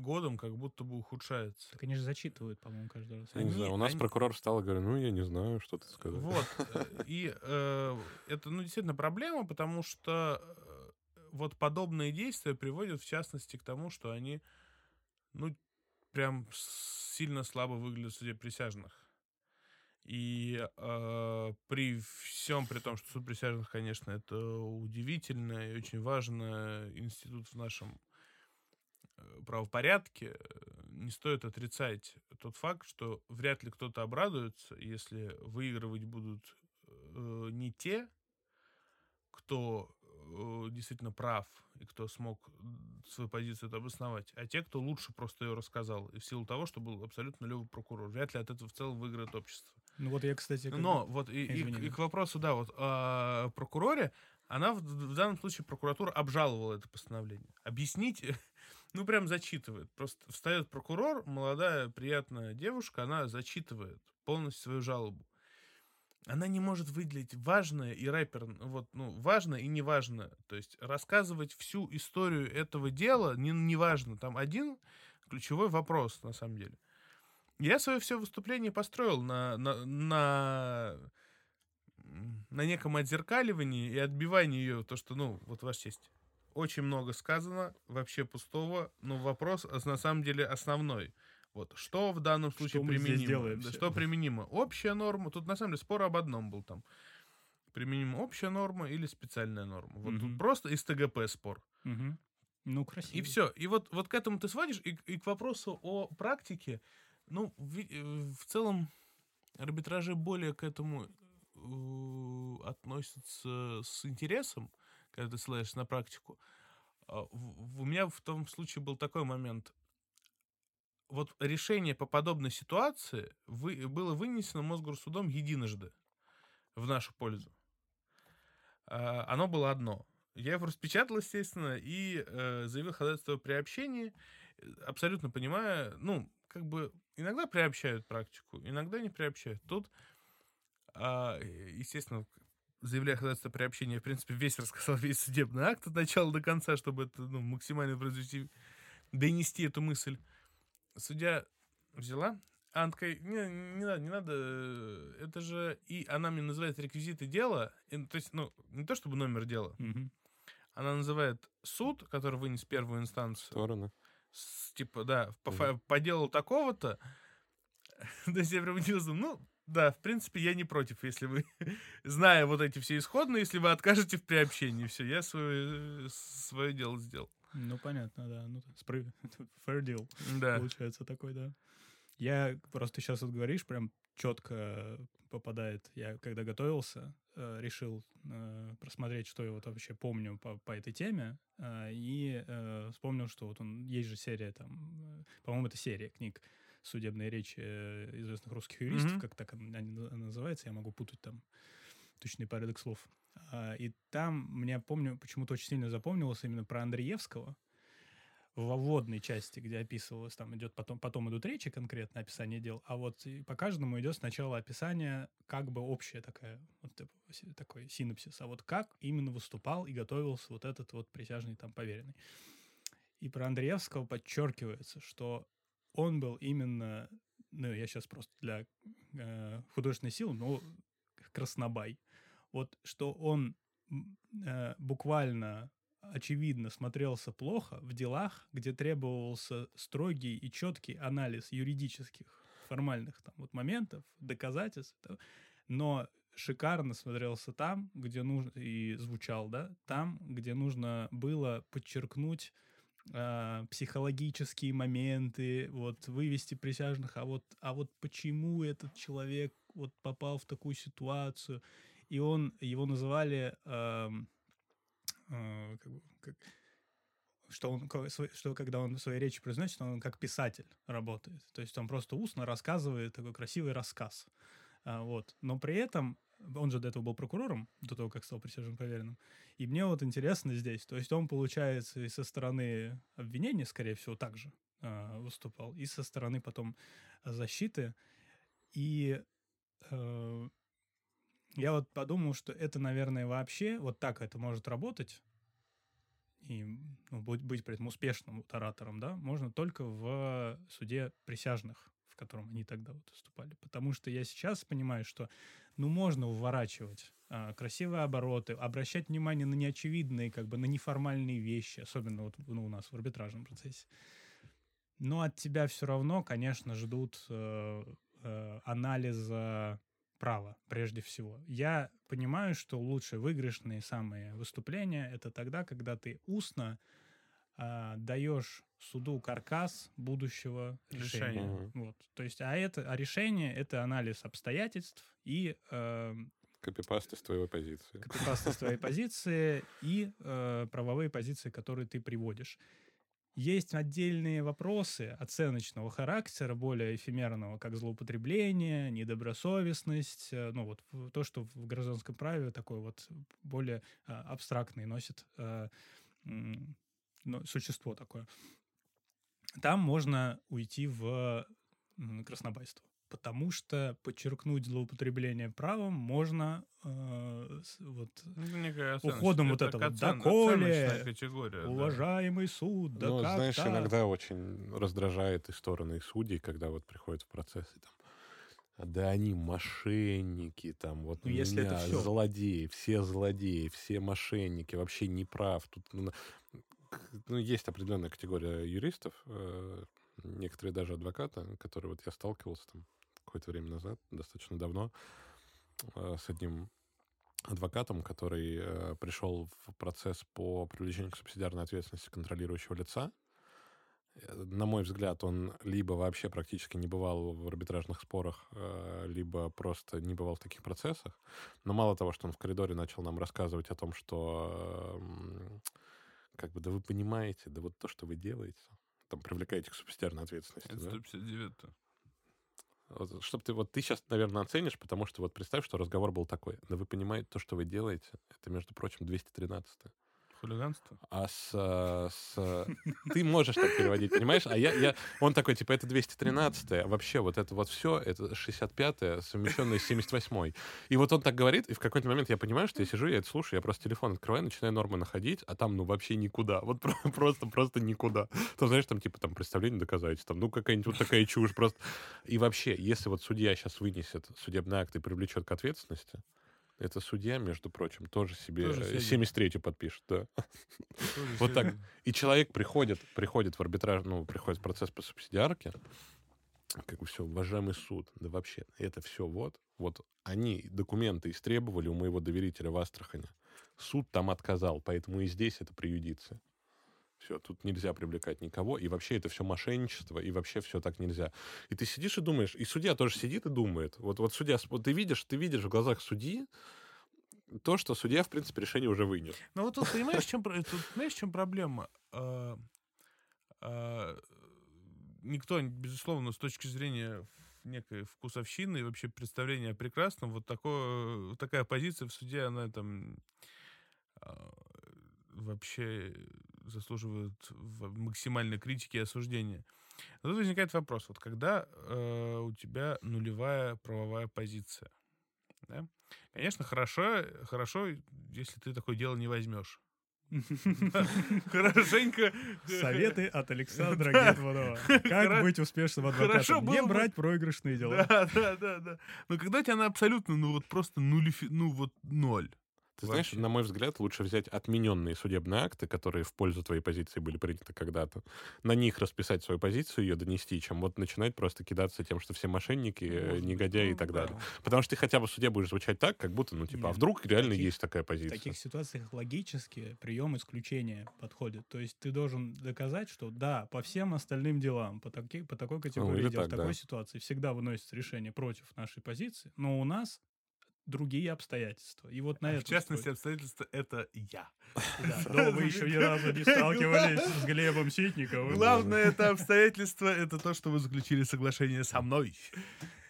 годом как будто бы ухудшается. Так они же зачитывают, по-моему, каждый раз. Я не знаю, у нас они... прокурор встал и говорит, ну, я не знаю, что ты сказал. Вот. И э, это, ну, действительно проблема, потому что э, вот подобные действия приводят, в частности, к тому, что они, ну, прям сильно слабо выглядят в суде присяжных. И э, при всем при том, что суд присяжных, конечно, это удивительно и очень важный институт в нашем правопорядке, не стоит отрицать тот факт, что вряд ли кто-то обрадуется, если выигрывать будут э, не те, кто э, действительно прав и кто смог свою позицию обосновать, а те, кто лучше просто ее рассказал, и в силу того, что был абсолютно левый прокурор. Вряд ли от этого в целом выиграет общество. Ну вот я, кстати... Но вот и, и, и к вопросу, да, вот о прокуроре, она в, в данном случае прокуратура обжаловала это постановление. Объяснить ну, прям зачитывает. Просто встает прокурор, молодая, приятная девушка, она зачитывает полностью свою жалобу. Она не может выделить важное и рэпер, вот, ну, важное и неважное. То есть рассказывать всю историю этого дела не, не важно. Там один ключевой вопрос, на самом деле. Я свое все выступление построил на, на, на, на неком отзеркаливании и отбивании ее, то, что, ну, вот ваша честь очень много сказано, вообще пустого, но вопрос на самом деле основной. Вот, что в данном случае что применимо? Делаем да, что применимо? Общая норма, тут на самом деле спор об одном был там. Применима общая норма или специальная норма. Вот угу. тут просто из ТГП спор. Угу. Ну, красиво. И все. И вот, вот к этому ты сводишь, и, и к вопросу о практике, ну, в, э, в целом арбитражи более к этому э, относятся с интересом, когда ты ссылаешься на практику. А, у меня в том случае был такой момент. Вот решение по подобной ситуации вы, было вынесено Мосгорсудом единожды в нашу пользу. А, оно было одно. Я его распечатал, естественно, и э, заявил ходатайство о приобщении, абсолютно понимая, ну, как бы иногда приобщают практику, иногда не приобщают. Тут, э, естественно, заявляя ходатайство приобщения, в принципе, весь рассказал весь судебный акт от начала до конца, чтобы это ну, максимально произвести, донести эту мысль. Судья взяла. Она такая, не, не надо, не надо, э, это же, и она мне называет реквизиты дела, и, то есть, ну, не то чтобы номер дела, Мгм. она называет суд, который вынес первую инстанцию, Стороны. с- типа, да, по, фа- по делу такого-то, то есть я прям удивился, ну, да, в принципе, я не против, если вы, зная вот эти все исходные, если вы откажете в приобщении, все, я свое, свое дело сделал. Ну, понятно, да. Ну, справ- fair deal. Да. Получается такой, да. Я просто сейчас вот говоришь, прям четко попадает. Я когда готовился, э, решил э, просмотреть, что я вот вообще помню по, по этой теме, э, и э, вспомнил, что вот он есть же серия там, э, по-моему, это серия книг судебные речи э, известных русских юристов, Мгм. как так он- они на- называется, я могу путать там точный порядок слов. А, И там, мне, помню, почему-то очень сильно запомнилось именно про Андреевского, во вводной части, где описывалось, там идет потом, потом идут речи конкретно, описание дел, а вот по каждому идет сначала описание, как бы общая такая, вот типа такой синопсис, а вот как именно выступал и готовился вот этот вот присяжный там поверенный. И про Андреевского подчеркивается, что он был именно, ну, я сейчас просто для э, художественной силы, но краснобай. Вот что он э, буквально очевидно смотрелся плохо в делах, где требовался строгий и четкий анализ юридических формальных там вот моментов, доказательств, но шикарно смотрелся там, где нужно и звучал, да, там, где нужно было подчеркнуть а, психологические моменты, вот вывести присяжных, а вот, а вот почему этот человек вот попал в такую ситуацию, и он его называли ам, а, как как- что он что когда он свои речи произносит, он как писатель работает, то есть он просто устно рассказывает такой красивый рассказ, А, вот, но при этом он же до этого был прокурором, до того, как стал присяжным поверенным. И мне вот интересно здесь, то есть он, получается, и со стороны обвинения, скорее всего, также а, выступал, и со стороны потом защиты. И э, я вот подумал, что это, наверное, вообще вот так это может работать, и ну, быть, быть при этом успешным вот оратором, да, можно только в суде присяжных, в котором они тогда вот выступали. Потому что я сейчас понимаю, что ну, можно уворачивать а, красивые обороты, обращать внимание на неочевидные, как бы на неформальные вещи, особенно вот ну, у нас в арбитражном процессе. Но от тебя все равно, конечно, ждут э, э, анализа права, прежде всего. Я понимаю, что лучшие выигрышные самые выступления это тогда, когда ты устно а, даешь суду каркас будущего решения. Решение. Мгм. Вот. То есть, а это, а решение это анализ обстоятельств и э, Копипаст из твоей позиции. копипаст из твоей позиции и э, правовые позиции, которые ты приводишь. Есть отдельные вопросы оценочного характера, более эфемерного, как злоупотребление, недобросовестность, э, ну вот то, что в гражданском праве такой вот более а, абстрактный носит э, ну, существо такое. Там можно уйти в краснобайство. Потому что подчеркнуть злоупотребление правом можно э, вот Ну, некая Уходом вот это вот, оцен- «Доколе, категория. да. уважаемый суд, да ну, как знаешь, так? иногда очень раздражает и стороны и судей, когда вот приходят в процесс и там «А да они мошенники, там вот Ну, если это меня всё. злодеи, все злодеи, все мошенники, вообще не прав. Тут ну, есть определенная категория юристов, э, некоторые даже адвокаты, которые вот я сталкивался там какое-то время назад, достаточно давно, э, с одним адвокатом, который э, пришел в процесс по привлечению к субсидиарной ответственности контролирующего лица. На мой взгляд, он либо вообще практически не бывал в арбитражных спорах, либо просто не бывал в таких процессах. Но мало того, что он в коридоре начал нам рассказывать о том, что как бы, да вы понимаете, да вот то, что вы делаете, там привлекаете к субсидиарной ответственности. Это да? 159 Вот, чтоб ты, вот ты сейчас, наверное, оценишь, потому что вот представь, что разговор был такой. Да вы понимаете, то, что вы делаете, это, между прочим, 213 Хулиганство? А с, э, с... Ты можешь так переводить, понимаешь? А я, я... Он такой, типа, это 213 а вообще вот это вот все, это 65-е, совмещенное с 78-й. И вот он так говорит, и в какой-то момент я понимаю, что я сижу, я это слушаю, я просто телефон открываю, начинаю нормы находить, а там, ну, вообще никуда. Вот просто, просто никуда. То, знаешь, там, типа, там, представление доказательств, там, ну, какая-нибудь вот такая чушь просто. И вообще, если вот судья сейчас вынесет судебный акт и привлечет к ответственности, это судья, между прочим, тоже себе Тоже 73-ю подпишет, да. Тоже Вот так. И человек приходит, приходит в арбитраж, ну, приходит в процесс по субсидиарке, как бы все, уважаемый суд, да вообще, это все вот, вот они документы истребовали у моего доверителя в Астрахане. Суд там отказал, поэтому и здесь это преюдиция. Все, тут нельзя привлекать никого, и вообще это все мошенничество, и вообще все так нельзя. И ты сидишь и думаешь, и судья тоже сидит и думает. Вот, вот судья, вот ты видишь, ты видишь в глазах судьи то, что судья, в принципе, решение уже вынес. Ну вот тут, понимаешь, чем, тут, знаешь, чем проблема? А, а, никто, безусловно, с точки зрения некой вкусовщины и вообще представления о прекрасном, вот такое, вот такая позиция в суде, она там а, вообще заслуживает в- максимальной критики и осуждения. Но тут возникает вопрос, вот когда э, у тебя нулевая правовая позиция, да? Конечно, хорошо, хорошо, если ты такое дело не возьмешь. Хорошенько. Советы от Александра. Гетманова. Как быть успешным адвокатом? Не брать проигрышные дела. Да, да, да, да. Но когда у тебя она абсолютно, ну вот просто ну вот ноль. Ты знаешь, Вообще. на мой взгляд, лучше взять отмененные судебные акты, которые в пользу твоей позиции были приняты когда-то, на них расписать свою позицию, ее донести, чем вот начинать просто кидаться тем, что все мошенники, э, Может быть, негодяи и ну, так да. далее. Потому что ты хотя бы в суде будешь звучать так, как будто, ну, типа, а Нет, вдруг реально таких- есть такая В позиция. таких ситуациях логически прием исключения подходит. То есть ты должен доказать, что да, по всем остальным делам, по, таки- по такой категории Ну, дел, так, в такой да. ситуации всегда выносится решение против нашей позиции, но у нас другие обстоятельства. И вот на А это в частности, обстоятельства это я. но вы еще ни разу не сталкивались с Глебом Ситниковым. Главное это обстоятельство, это то, что вы заключили соглашение со мной.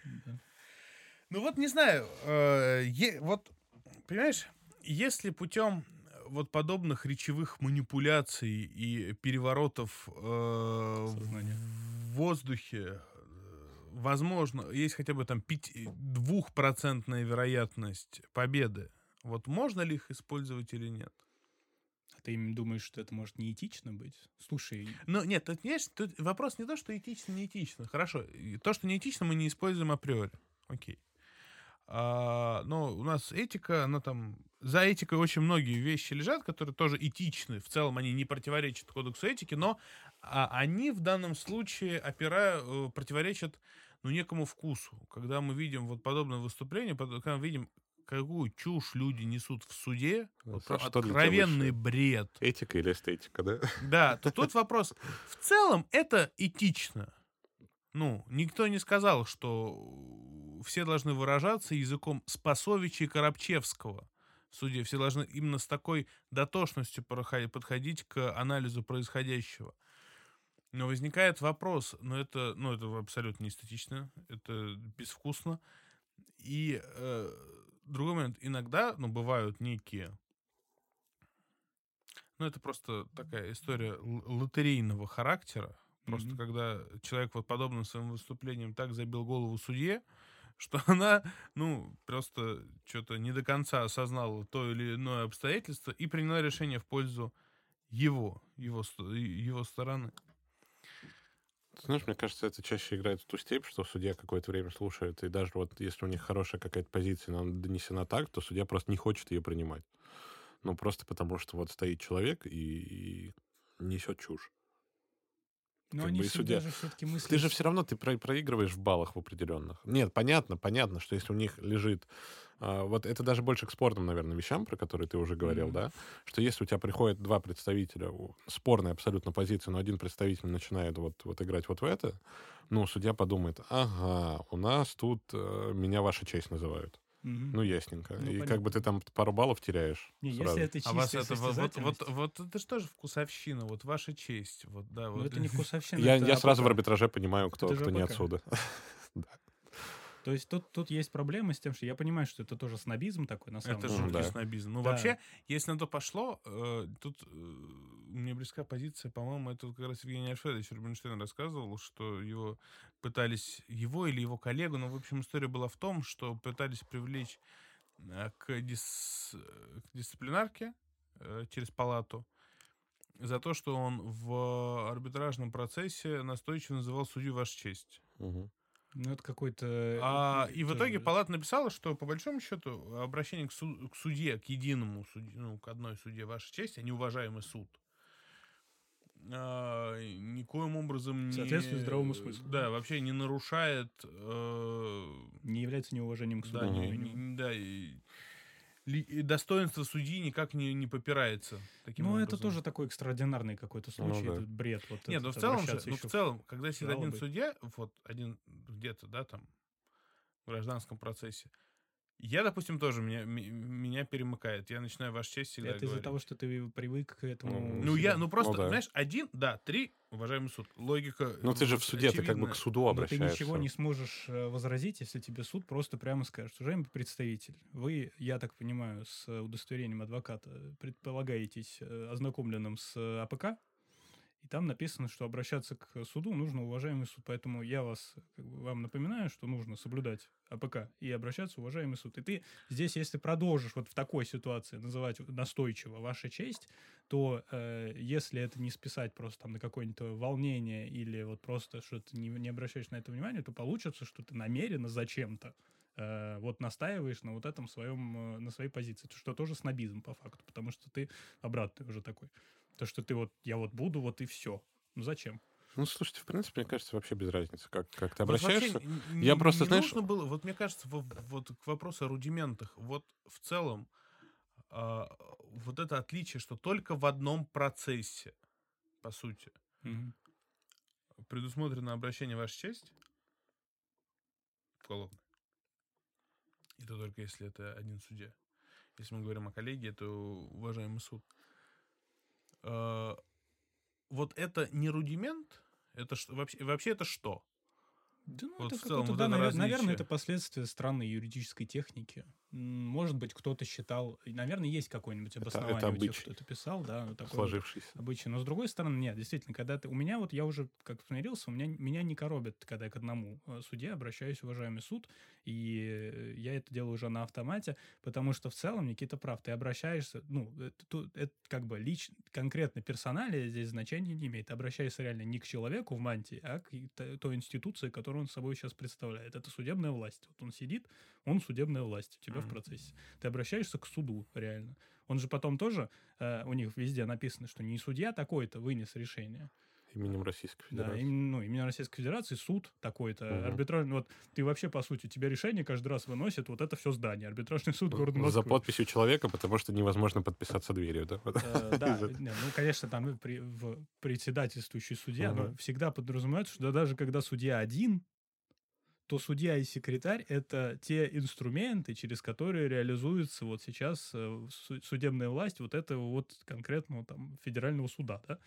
Да. Ну вот не знаю, э, вот понимаешь, если путем вот подобных речевых манипуляций и переворотов э, в воздухе, э, возможно, есть хотя бы там пяти- двухпроцентная вероятность победы, вот можно ли их использовать или нет? А ты думаешь, что это может неэтично быть? Слушай, Ну, нет, тут, знаешь, тут вопрос не то, что этично, не этично. Хорошо, то, что не этично, мы не используем априори. Окей. А, но у нас этика, она там... За этикой очень многие вещи лежат, которые тоже этичны. В целом они не противоречат кодексу этики, но а, они в данном случае опира, э, противоречат ну, некому вкусу. Когда мы видим вот подобное выступление, когда мы видим, какую чушь люди несут в суде, вот для тебя откровенный бред. Этика или эстетика, да? Да, то тут вопрос. В целом это этично. Ну, никто не сказал, что все должны выражаться языком Спасовича и Коробчевского в суде. Все должны именно с такой дотошностью подходить к анализу происходящего. Но возникает вопрос, но это, ну, это абсолютно не эстетично, это безвкусно. И э, другой момент, иногда, ну, бывают некие ну, это просто такая история лотерейного характера. Просто Мгм. когда человек вот подобным своим выступлением так забил голову судье, что она, ну, просто что-то не до конца осознала то или иное обстоятельство и приняла решение в пользу его, его, его стороны. Ты знаешь, мне кажется, это чаще играет в ту степь, что судья какое-то время слушает, и даже вот если у них хорошая какая-то позиция, она донесена так, то судья просто не хочет ее принимать. Ну, просто потому что вот стоит человек и, и несет чушь. Но Как они бы и судья. же все-таки мыслят... Ты же все равно ты про- проигрываешь в баллах в определенных. Нет, понятно, понятно, что если у них лежит... а, вот это даже больше к спорным, наверное, вещам, про которые ты уже говорил, Мгм. да? Что если у тебя приходят два представителя, спорная абсолютно позиция, но один представитель начинает вот, вот играть вот в это, ну, судья подумает, ага, у нас тут э, меня ваша честь называют. Мгм. Ну, ясненько. Ну, и как понятно. бы ты там пару баллов теряешь Не, сразу. если это А чистая вас это вот, вот, вот, это же тоже вкусовщина, вот ваша честь. Вот, да, ну, вот. это не вкусовщина. Я, это я сразу в арбитраже понимаю, кто, Это же кто не отсюда. Да. То есть тут, тут есть проблема с тем, что я понимаю, что это тоже снобизм такой, на самом Это деле. жуткий да. снобизм. Ну, Да. вообще, если на то пошло, э, тут э, мне близка позиция, по-моему, это как раз Евгений Альфредович Рубинштейн рассказывал, что его пытались, его или его коллегу, ну, в общем, история была в том, что пытались привлечь э, к, дис- э, к дисциплинарке э, через палату за то, что он в арбитражном процессе настойчиво называл судью «Ваша честь». Мгм. Ну, это какой-то... А, и в итоге палата написала, что по большому счету обращение к, су- к судье, к единому судье, ну, к одной судье ваша честь, а не уважаемый суд, а, никоим образом не... Соответствует здравому смыслу. Да, вообще не нарушает... э, Не является неуважением к суду. да, как не- не- да, и, ли- достоинство судьи никак не, не попирается. Таким Ну, это образом. тоже такой экстраординарный какой-то Ну случай, да. этот бред. Вот Нет, ну этот в целом, ну, в целом, когда сидит один судья, вот один где-то, да, там, в гражданском процессе, я, допустим, тоже меня, меня перемыкает. Я начинаю ваш честь всегда Это из-за того, что ты привык к этому. Ну, Ну, я, ну просто, Ну, да. знаешь, один, да, три, уважаемый суд. Логика. Ну, ты же в суде, ты как бы очевидна. к суду Но ты обращаешься. ничего не сможешь э, возразить, если тебе суд просто прямо скажет, уважаемый представитель, вы, я так понимаю, с удостоверением адвоката предполагаетесь э, ознакомленным с э, АПК, и там написано, что обращаться к суду нужно уважаемый суд. Поэтому я вас, как бы, вам напоминаю, что нужно соблюдать АПК и обращаться уважаемый суд. И ты здесь, если продолжишь вот в такой ситуации называть настойчиво ваша честь, то э, если это не списать просто там на какое-нибудь волнение или вот просто что ты не, не обращаешь на это внимания, то получится, что ты намеренно зачем-то э, вот настаиваешь на вот этом своем, э, на своей позиции, что тоже снобизм по факту, потому что ты обратный уже такой. То, что ты вот, я вот буду, вот и все. Ну зачем? Ну, слушайте, в принципе, мне кажется, вообще без разницы, как, как ты Вот вообще обращаешься. Я н- просто, не знаешь- нужно было, вот мне кажется, во- вот к вопросу о рудиментах, вот в целом а, вот это отличие, что только в одном процессе, по сути, предусмотрено обращение в вашу честь уголовное. И то только если это один судья. Если мы говорим о коллегии, то уважаемый суд. А, Вот это не рудимент? Это что, вообще, вообще это что? Да, ну, Вот это в целом вот да, это навер- различие. наверное, это последствия странной юридической техники. Может быть, кто-то считал, наверное, есть какое-нибудь это обоснование у тех, кто это писал, да, ну, такое вот Сложившийся. обычай. Но с другой стороны, нет, действительно, когда ты... У меня вот, я уже как смирился, у меня, меня не коробит, когда я к одному э, судье обращаюсь, уважаемый суд, и я это делаю уже на автомате, потому что в целом, Никита прав, ты обращаешься, ну, это, это как бы лично, конкретно персоналия здесь значения не имеет. Ты обращаешься реально не к человеку в мантии, а к той институции, которую он собой сейчас представляет. Это судебная власть. Вот он сидит, он судебная власть у тебя в Мгм. процессе. Ты обращаешься к суду, реально. Он же потом тоже, э, у них везде написано, что не судья такой-то вынес решение. Именем Российской Да, Федерации. им- ну, именно Российской Федерации суд такой-то, Мгм. арбитражный. Вот ты вообще, по сути, тебе решение каждый раз выносит вот это все здание. Арбитражный суд города За Москвы. подписью человека, потому что невозможно подписаться дверью, да? Э, Да, ну, конечно, там в председательствующий судья, но всегда подразумевается, что даже когда судья один, то судья и секретарь — это те инструменты, через которые реализуется вот сейчас э, су- судебная власть вот этого вот конкретного там федерального суда, да?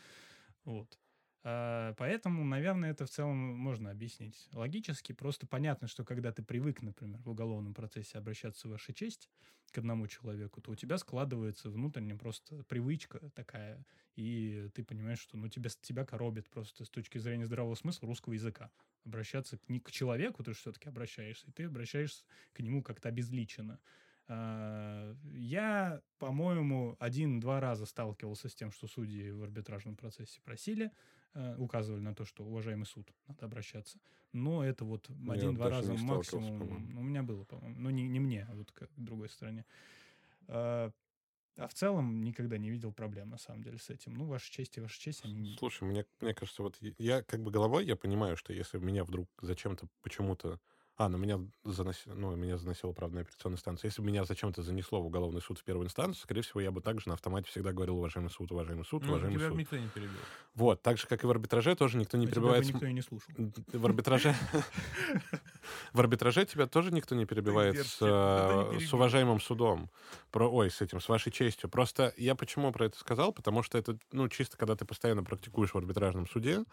Вот. А, Поэтому, наверное, это в целом можно объяснить логически. Просто понятно, что когда ты привык, например, в уголовном процессе обращаться в ваша честь к одному человеку, то у тебя складывается внутренне просто привычка такая, и ты понимаешь, что ну, тебя, тебя коробит просто с точки зрения здравого смысла русского языка. Обращаться не к человеку, ты все-таки обращаешься, и ты обращаешься к нему как-то обезличенно. А, Я, по-моему, один-два раза сталкивался с тем, что судьи в арбитражном процессе просили, э, указывали на то, что уважаемый суд, надо обращаться. Но это вот Я один-два раза максимум. по-моему. У меня было, по-моему. Но не, не мне, а вот к другой стороне. А а в целом никогда не видел проблем, на самом деле, с этим. Ну, ваша честь и ваша честь, они... Слушай, мне, мне кажется, вот я как бы головой, я понимаю, что если меня вдруг зачем-то почему-то... А, ну меня, заноси- ну, меня заносила, правда, на операционную станцию. Если бы меня зачем-то занесло в уголовный суд в первую инстанцию, скорее всего, я бы также на автомате всегда говорил уважаемый суд, уважаемый суд, Ну, уважаемый тебя суд. никто не перебил. Вот, так же, как и в арбитраже, тоже никто не А тебя перебивает... с- никто и не слушал. В арбитраже... В арбитраже тебя тоже никто не перебивает с, э, уважаемым судом. Про, ой, с этим, с вашей честью. Просто я почему про это сказал? Потому что это, ну, чисто когда ты постоянно практикуешь в арбитражном суде,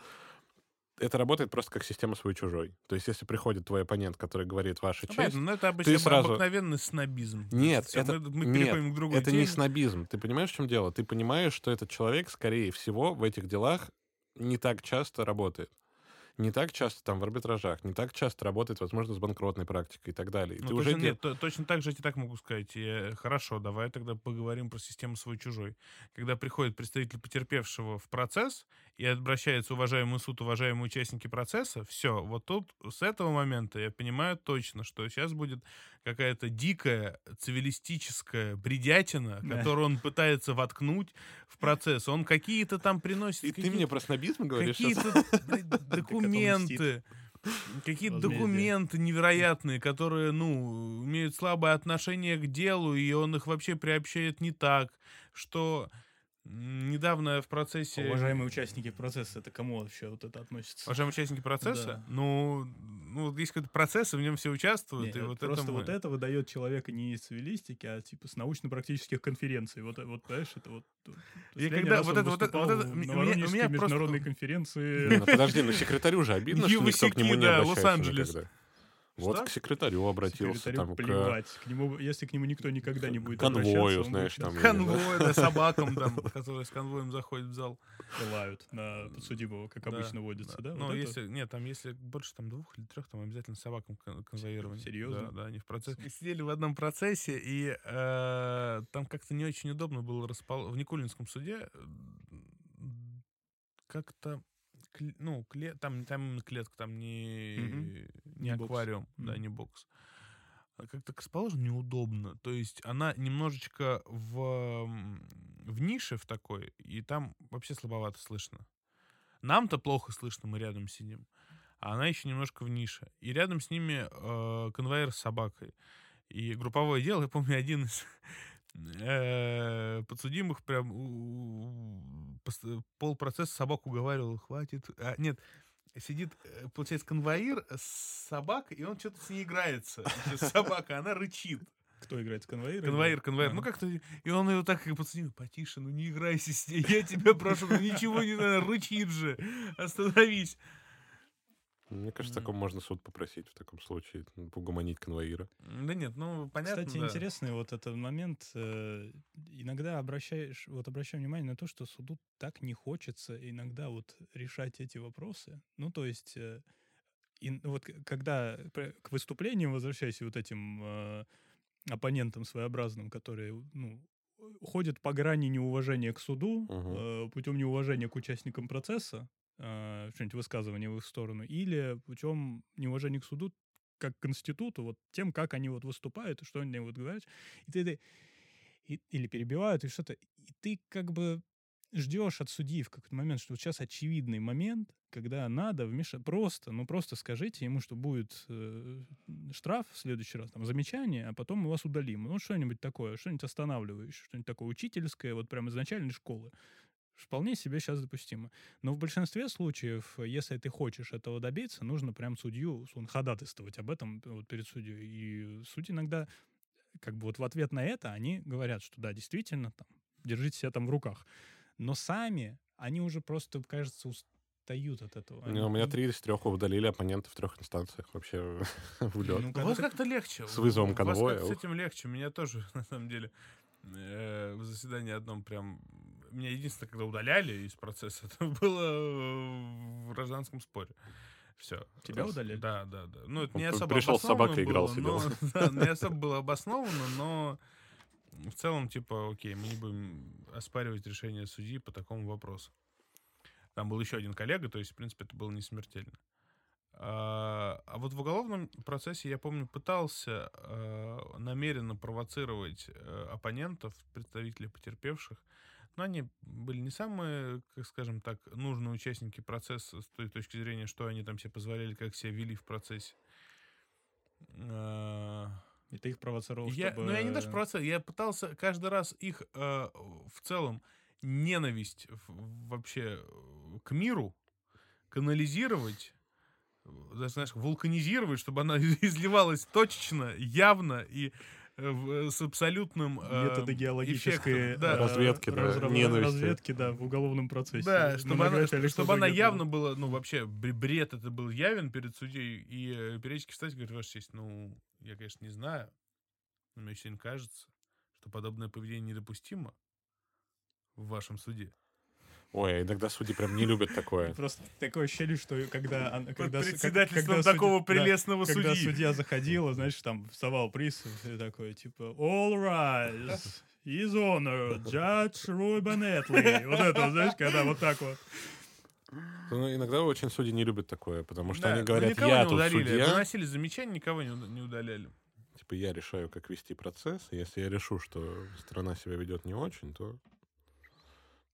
это работает просто как система свой-чужой. То есть, если приходит твой оппонент, который говорит ваша Ну, честь, понятно, но это обычно сразу- обыкновенный снобизм. Нет, Всё, это, мы, мы нет, к другой это не снобизм. Ты понимаешь, в чем дело? Ты понимаешь, что этот человек, скорее всего, в этих делах не так часто работает. Не так часто там в арбитражах, не так часто работает, возможно, с банкротной практикой и так далее. И Ну, ты точно, уже нет, то- точно так же я тебе так могу сказать. Я- хорошо, давай тогда поговорим про систему свой-чужой. Когда приходит представитель потерпевшего в процесс и обращается уважаемый суд, уважаемые участники процесса, все, вот тут с этого момента я понимаю точно, что сейчас будет какая-то дикая цивилистическая бредятина, Да. которую он пытается воткнуть в процесс. Он какие-то там приносит... И ты какие- мне про снобизм говоришь? Какие-то блядь, документы, какие-то документы невероятные, которые, ну, имеют слабое отношение к делу, и он их вообще приобщает не так, что недавно в процессе... Уважаемые участники процесса, это кому вообще вот это относится? Уважаемые участники процесса, Да. ну, ну, вот есть какой-то процесс, и в нем все участвуют, Не, и вот просто это мы- вот это выдает человека не из цивилистики, а типа с научно-практических конференций. Вот, вот понимаешь, это вот... вот Я когда раз вот он это- вот это- вот выступал это- в у меня- у меня просто- международной Не, конференции. ну подожди, ну секретарю же обидно, что никто к нему не да, обращается Лос-Анджелес. Вот Что? к секретарю обратился, Секретарю там, к плевать. К нему, если к нему никто никогда не будет конвою, знаешь, будет там, Конвой, да, собакам там, которые с конвоем заходят в зал. лают на подсудимого, как Да, обычно водится, да? Ну, Вот это? если, нет, там если больше там двух или трех, там обязательно собакам кон- конвоирование. Серьезно? Да, да, они в процессе. Мы сидели в одном процессе, и э, там как-то не очень удобно было распол... в Никулинском суде как-то кле- ну, кле... там, там клетка, там не, Мгм. не Не бокс. аквариум, да, Мгм. не бокс. А Как-то расположено неудобно. То есть она немножечко в, в нише в такой, и там вообще слабовато слышно. Нам-то плохо слышно, мы рядом сидим. А она еще немножко в нише. И рядом с ними э, конвоир с собакой. И групповое дело, я помню, один из подсудимых прям пос- полпроцесса собаку уговаривал, хватит. А, нет, сидит, э, получается, конвоир с собакой, и он что-то с ней играется. Собака, она рычит. Кто играет с конвоиром? Конвоир, конвоир. Ну Ага. как-то... И он ее так как подсудил, потише, ну не играйся с ней, я тебя прошу, ну ничего не надо, рычит же, остановись. Мне кажется, таком можно суд попросить в таком случае, угомонить конвоира. Да нет, ну понятно, Кстати, да. интересный вот этот момент. э, Иногда обращаешь, вот обращаю внимание на то, что суду так не хочется иногда вот решать эти вопросы. Ну, то есть, э, и вот когда к выступлениям возвращаясь вот этим э, оппонентам своеобразным, которые, ну, ходят по грани неуважения к суду, Мгм. э, путем неуважения к участникам процесса, э, что-нибудь высказывание в их сторону, или путем неуважения к суду как к институту, вот тем, как они вот выступают, что они вот говорят, и ты, ты- и- или перебивают, и что-то, и ты как бы ждешь от судьи в какой-то момент, что вот сейчас очевидный момент, когда надо вмешать, просто, ну просто скажите ему, что будет э, штраф в следующий раз, там, замечание, а потом мы вас удалим. Ну, что-нибудь такое, что-нибудь останавливающее, что-нибудь такое учительское, вот прямо из начальной школы. Вполне себе сейчас допустимо. Но в большинстве случаев, если ты хочешь этого добиться, нужно прям судью ходатайствовать об этом вот, перед судьей. И судьи иногда, как бы вот в ответ на это, они говорят, что да, действительно, там, держите себя там в руках. Но сами они уже просто, кажется, устают от этого. Не, У меня три из трех удалили оппонента в трех инстанциях вообще в лед. Ну, У когда вас как-то легче. С вызовом У вас конвоя, с этим легче. Меня тоже, на самом деле, э, в заседании одном прям... Меня единственное, когда удаляли из процесса, это было в гражданском споре. Все. Тебя удаляли? Да, да, да. Ну, это Он не особо пришел с собакой, обоснованно играл, было, сидел. да, не особо было обосновано, но в целом, типа, окей, мы не будем оспаривать решение судьи по такому вопросу. Там был еще один коллега, то есть, в принципе, это было не смертельно. А, а вот в уголовном процессе, я помню, пытался э, намеренно провоцировать э, оппонентов, представителей потерпевших, но они были не самые, как скажем так, нужные участники процесса с той точки зрения, что они там себе позволяли, как себя вели в процессе. А, И ты их провоцировал, я, чтобы... Ну, я не даже провоцировал, я пытался каждый раз их э, в целом ненависть вообще э, к миру канализировать, э, даже, знаешь, вулканизировать, чтобы она изливалась точечно, явно и с абсолютным Методы эм, геологической эффектом, да. э, Разведки, да, разра- ненависти. разведки, да, в уголовном процессе. Да, чтобы она, что- чтобы она явно была, ну, вообще, бр- бред это был явен перед судьей, и э, периодически встать и говорит, Ваша честь, ну, я, конечно, не знаю, но мне очень кажется, что подобное поведение недопустимо в вашем суде. Ой, а иногда судьи прям не любят такое. Просто такое ощущение, что когда... она- когда, председательством когда судья- такого да, прелестного когда судьи. судья заходила, знаешь, там вставал пристав и такой, типа, all rise, his honor, judge Roy Bennettley. Вот это, знаешь, когда вот так вот. Ну, иногда очень судьи не любят такое, потому что Да, они ну, говорят, я не тут удалили. судья, Выносили замечания, никого не, не удаляли. типа я решаю, как вести процесс. и Если я решу, что страна себя ведет не очень, то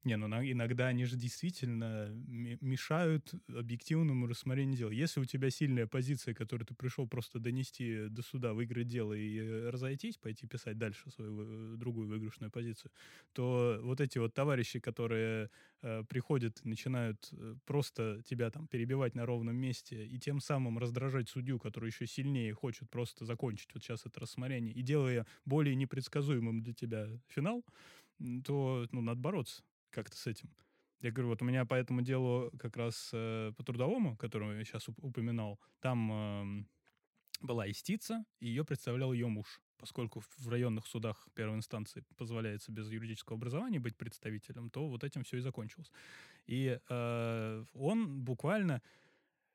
Не, ну иногда они же действительно мешают объективному рассмотрению дела. Если у тебя сильная позиция, которую ты пришел просто донести до суда, выиграть дело и разойтись, пойти писать дальше свою другую выигрышную позицию, то вот эти вот товарищи, которые э, приходят, начинают э, просто тебя там перебивать на ровном месте и тем самым раздражать судью, который еще сильнее хочет просто закончить вот сейчас это рассмотрение, и делая более непредсказуемым для тебя финал, то ну, надо бороться как-то с этим. Я говорю, вот у меня по этому делу как раз э, по трудовому, которого я сейчас упоминал, там эм, была истица, и ее представлял ее муж. Поскольку в- районных судах первой инстанции позволяется без юридического образования быть представителем, то вот этим все и закончилось. И э, он буквально...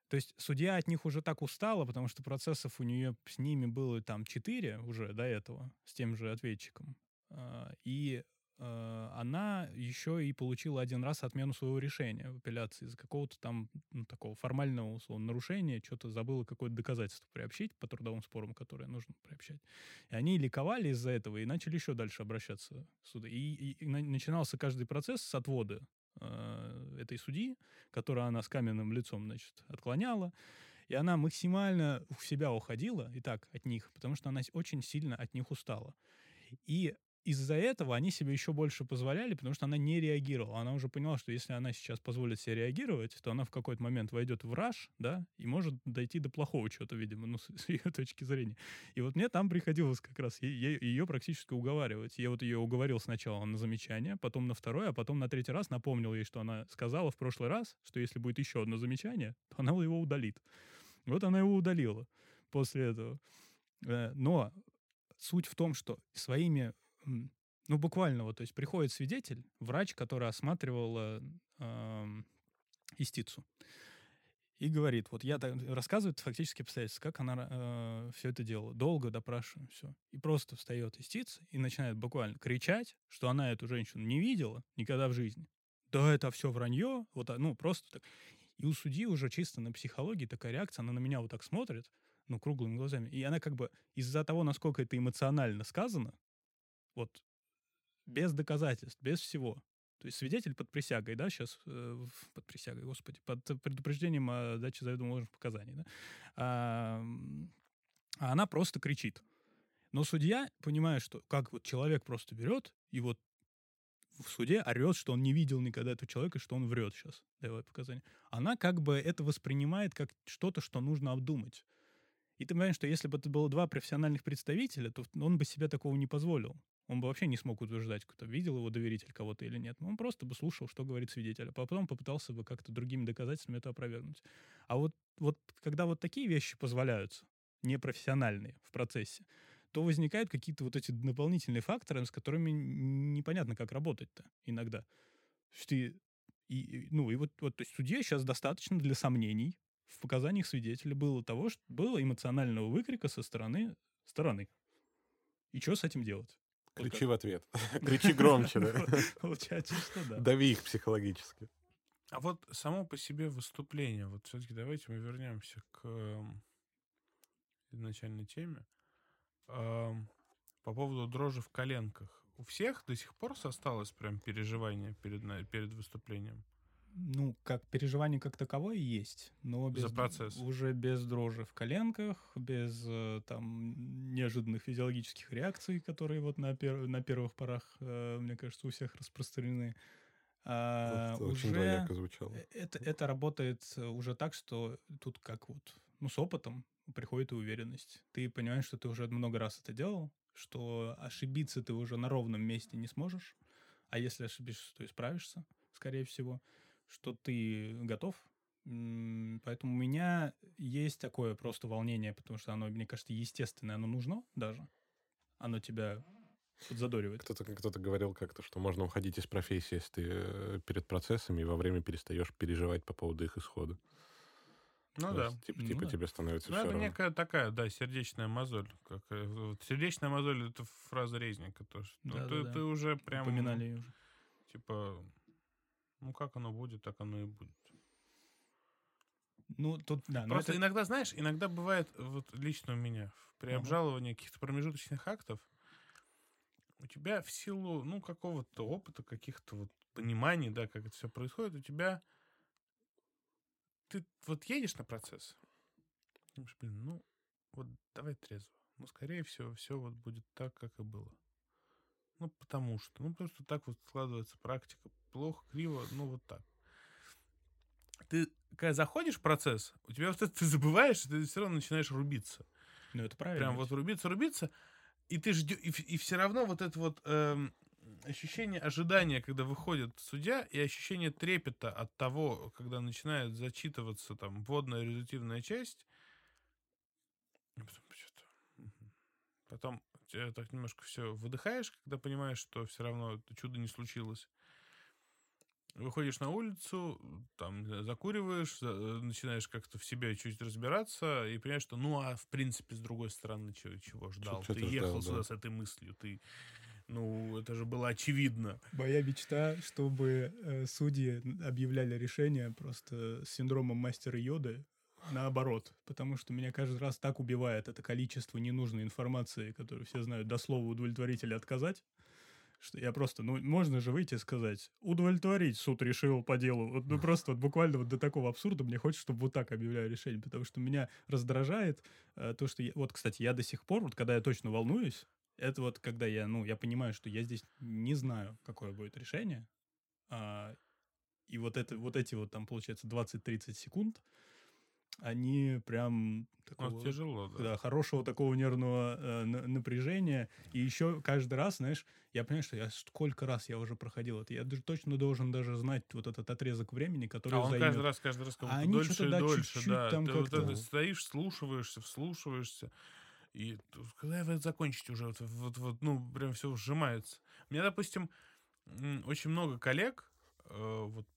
То есть судья от них уже так устала, потому что процессов у нее с ними было там четыре уже до этого, с тем же ответчиком. А, И э, она еще и получила один раз отмену своего решения в апелляции из-за какого-то там ну, такого формального условно нарушения, что-то забыла какое-то доказательство приобщить по трудовым спорам, которые нужно приобщать. И они ликовали из-за этого и начали еще дальше обращаться в суды. И, и- и на- начинался каждый процесс с отвода э, этой судьи, которую она с каменным лицом, значит, отклоняла. И она максимально в себя уходила, и так, от них, потому что она очень сильно от них устала. И из-за этого они себе еще больше позволяли, потому что она не реагировала. Она уже поняла, что если она сейчас позволит себе реагировать, то она в какой-то момент войдет в раж, да, и может дойти до плохого чего-то, видимо, ну, с, с ее точки зрения. И вот мне там приходилось как раз ее практически уговаривать. Я вот ее уговорил сначала на замечание, потом на второе, а потом на третий раз напомнил ей, что она сказала в прошлый раз, что если будет еще одно замечание, то она его удалит. Вот она его удалила после этого. Э, Но суть в том, что своими, ну буквально вот, то есть приходит свидетель, врач, который осматривал э, истицу, и говорит, вот я так- рассказывает фактически обстоятельства, как она все это делала. Долго допрашиваем, все. И просто встает истица и начинает буквально кричать, что она эту женщину не видела никогда в жизни. Да, это все вранье, вот, а, ну, просто так. И у судьи уже чисто на психологии такая реакция, она на меня вот так смотрит, ну, круглыми глазами. И она как бы из-за того, насколько это эмоционально сказано, вот, без доказательств, без всего. То есть свидетель под присягой, да, сейчас, под присягой, господи, под предупреждением о даче заведомо показаний, да, а, а она просто кричит. Но судья, понимая, что как вот человек просто берет и вот в суде орет, что он не видел никогда этого человека, что он врет сейчас, давая показания. Она как бы это воспринимает как что-то, что нужно обдумать. И ты понимаешь, что если бы это было два профессиональных представителя, то он бы себе такого не позволил. Он бы вообще не смог утверждать, кто видел его доверитель кого-то или нет. Он просто бы слушал, что говорит свидетель, а потом попытался бы как-то другими доказательствами это опровергнуть. А вот, вот когда вот такие вещи позволяются, непрофессиональные в процессе, то возникают какие-то вот эти дополнительные факторы, с которыми непонятно, как работать-то иногда. И, и, ну, и вот, вот то есть судье сейчас достаточно для сомнений в показаниях свидетеля было того, что было эмоционального выкрика со стороны стороны. И что с этим делать? Кричи в ответ. Кричи громче, да? Получается, что да. Дави их психологически. А вот само по себе выступление, вот все-таки давайте мы вернемся к эм, изначальной теме. Эм, по поводу дрожи в коленках. У всех до сих пор осталось прям переживание перед, перед выступлением? Ну, как переживание как таковое есть, но без, За процесс. уже без дрожи в коленках, без э, там неожиданных физиологических реакций, которые вот на, пер- на первых порах, э, мне кажется, у всех распространены. А, Очень уже двояко звучало. э, это, это работает уже так, что тут как вот, ну, с опытом приходит и уверенность. Ты понимаешь, что ты уже много раз это делал, что ошибиться ты уже на ровном месте не сможешь, а если ошибишься, то исправишься, скорее всего, что ты готов. Поэтому у меня есть такое просто волнение, потому что оно, мне кажется, естественное, оно нужно даже. Оно тебя подзадоривает. Кто-то кто говорил как-то, что можно уходить из профессии, если ты э, перед процессами и во время перестаешь переживать по поводу их исхода. Ну То да. Есть, типа, ну, типа да. тебе становится ну, все это равно. некая такая, да, сердечная мозоль. Как, э, вот, сердечная мозоль — это фраза Резника. То, что да, ты, да, ты уже прям... Упоминали ее уже. Типа, ну как оно будет, так оно и будет. Ну, тут, да. Просто это... иногда, знаешь, иногда бывает, вот лично у меня, при обжаловании каких-то промежуточных актов, у тебя в силу, ну, какого-то опыта, каких-то вот пониманий, да, как это все происходит, у тебя ты вот едешь на процесс, думаешь, блин, ну, вот давай трезво. Ну, скорее всего, все вот будет так, как и было. Ну, потому что, ну, потому что так вот складывается практика. Плохо, криво, ну, вот так. Ты, когда заходишь в процесс, у тебя вот это ты забываешь, ты все равно начинаешь рубиться. Ну, это правильно. Прям вот рубиться, рубиться, и ты ждешь, и, и все равно вот это вот эм, ощущение ожидания, когда выходит судья, и ощущение трепета от того, когда начинает зачитываться там вводная результативная часть, потом потом так немножко все выдыхаешь, когда понимаешь, что все равно это чудо не случилось. Выходишь на улицу, там закуриваешь, э, начинаешь как-то в себе чуть разбираться и понимаешь, что ну а в принципе с другой стороны чего, чего ждал? Что, ты ехал ждал, сюда да. с этой мыслью, ты ну, это же было очевидно. Моя мечта, чтобы э, судьи объявляли решение просто с синдромом мастера Йоды наоборот, потому что меня каждый раз так убивает это количество ненужной информации, которую все знают до слова удовлетворить или отказать, что я просто, ну, можно же выйти и сказать, удовлетворить суд решил по делу. Вот, ну, просто вот буквально вот до такого абсурда мне хочется, чтобы вот так объявляли решение, потому что меня раздражает э, то, что... Я, вот, кстати, я до сих пор, вот когда я точно волнуюсь, это вот когда я, ну, я понимаю, что я здесь не знаю, какое будет решение, а, и вот, это, вот эти вот там, получается, 20-30 секунд, они прям такого, ну, тяжело, да. да. хорошего такого нервного э, напряжения. И еще каждый раз, знаешь, я понимаю, что я сколько раз я уже проходил это. Я даже точно должен даже знать вот этот отрезок времени, который а он займет. каждый раз, каждый раз а они дольше да, дольше. Чуть-чуть да. Там Ты вот это стоишь, слушаешься, вслушиваешься. И когда вы закончите уже, вот, вот, вот, ну, прям все сжимается. У меня, допустим, очень много коллег, э, вот,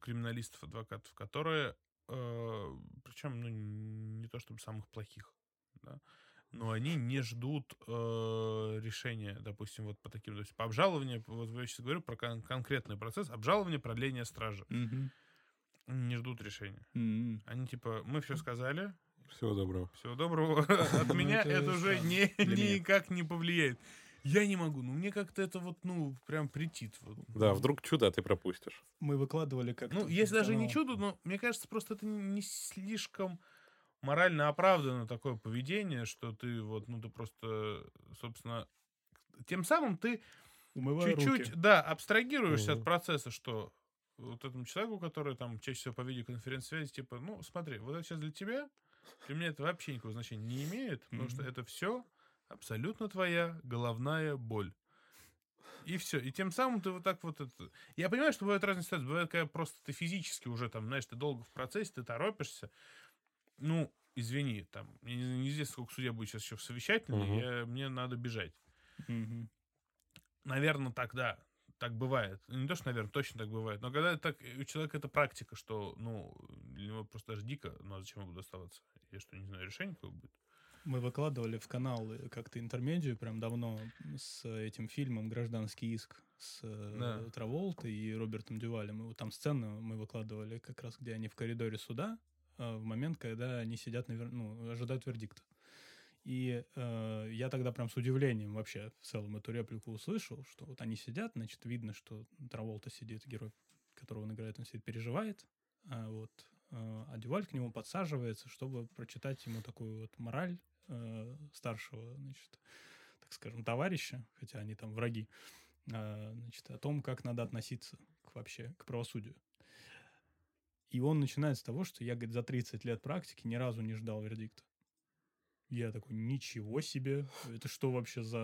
криминалистов, адвокатов, которые причем, ну, не то чтобы самых плохих, да, но они не ждут э, решения, допустим, вот по таким, то есть по обжалованию, вот я сейчас говорю про кон- конкретный процесс, обжалование, продление стражи. Mm-hmm. не ждут решения. Mm-hmm. Они типа, мы все сказали. Всего доброго. Всего доброго. От меня это уже никак не повлияет. Я не могу, ну мне как-то это вот, ну, прям притит. Да, вдруг чудо ты пропустишь. Мы выкладывали как Ну, если даже не чудо, но мне кажется, просто это не слишком морально оправдано такое поведение, что ты вот, ну, ты просто, собственно, тем самым ты чуть-чуть, да, абстрагируешься угу. от процесса, что вот этому человеку, который там чаще всего по видеоконференц-связи, типа, ну, смотри, вот это сейчас для тебя, для меня это вообще никакого значения не имеет, потому mm-hmm. что это все абсолютно твоя головная боль. И все. И тем самым ты вот так вот это... Я понимаю, что бывают разные ситуации. Бывает, когда просто ты физически уже там, знаешь, ты долго в процессе, ты торопишься. Ну, извини, там, мне неизвестно, сколько судья будет сейчас еще в совещательной, угу. я, мне надо бежать. Угу. Наверное, так, да. Так бывает. Не то, что, наверное, точно так бывает. Но когда так, у человека это практика, что, ну, для него просто даже дико, ну, а зачем я буду оставаться? Я что, не знаю, решение какое будет? Мы выкладывали в канал э, как-то интермедию прям давно с этим фильмом «Гражданский иск» с э, да. Траволтой и Робертом Дювалем. И там сцену мы выкладывали как раз, где они в коридоре суда э, в момент, когда они сидят, навер... ну, ожидают вердикта. И э, я тогда прям с удивлением вообще в целом эту реплику услышал, что вот они сидят, значит, видно, что Траволта сидит, герой, которого он играет, он сидит, переживает, а вот а Дюваль к нему подсаживается, чтобы прочитать ему такую вот мораль э, старшего, значит, так скажем, товарища, хотя они там враги, э, значит, о том, как надо относиться к, вообще к правосудию. И он начинает с того, что я, говорит, за 30 лет практики ни разу не ждал вердикта. Я такой, ничего себе, это что вообще за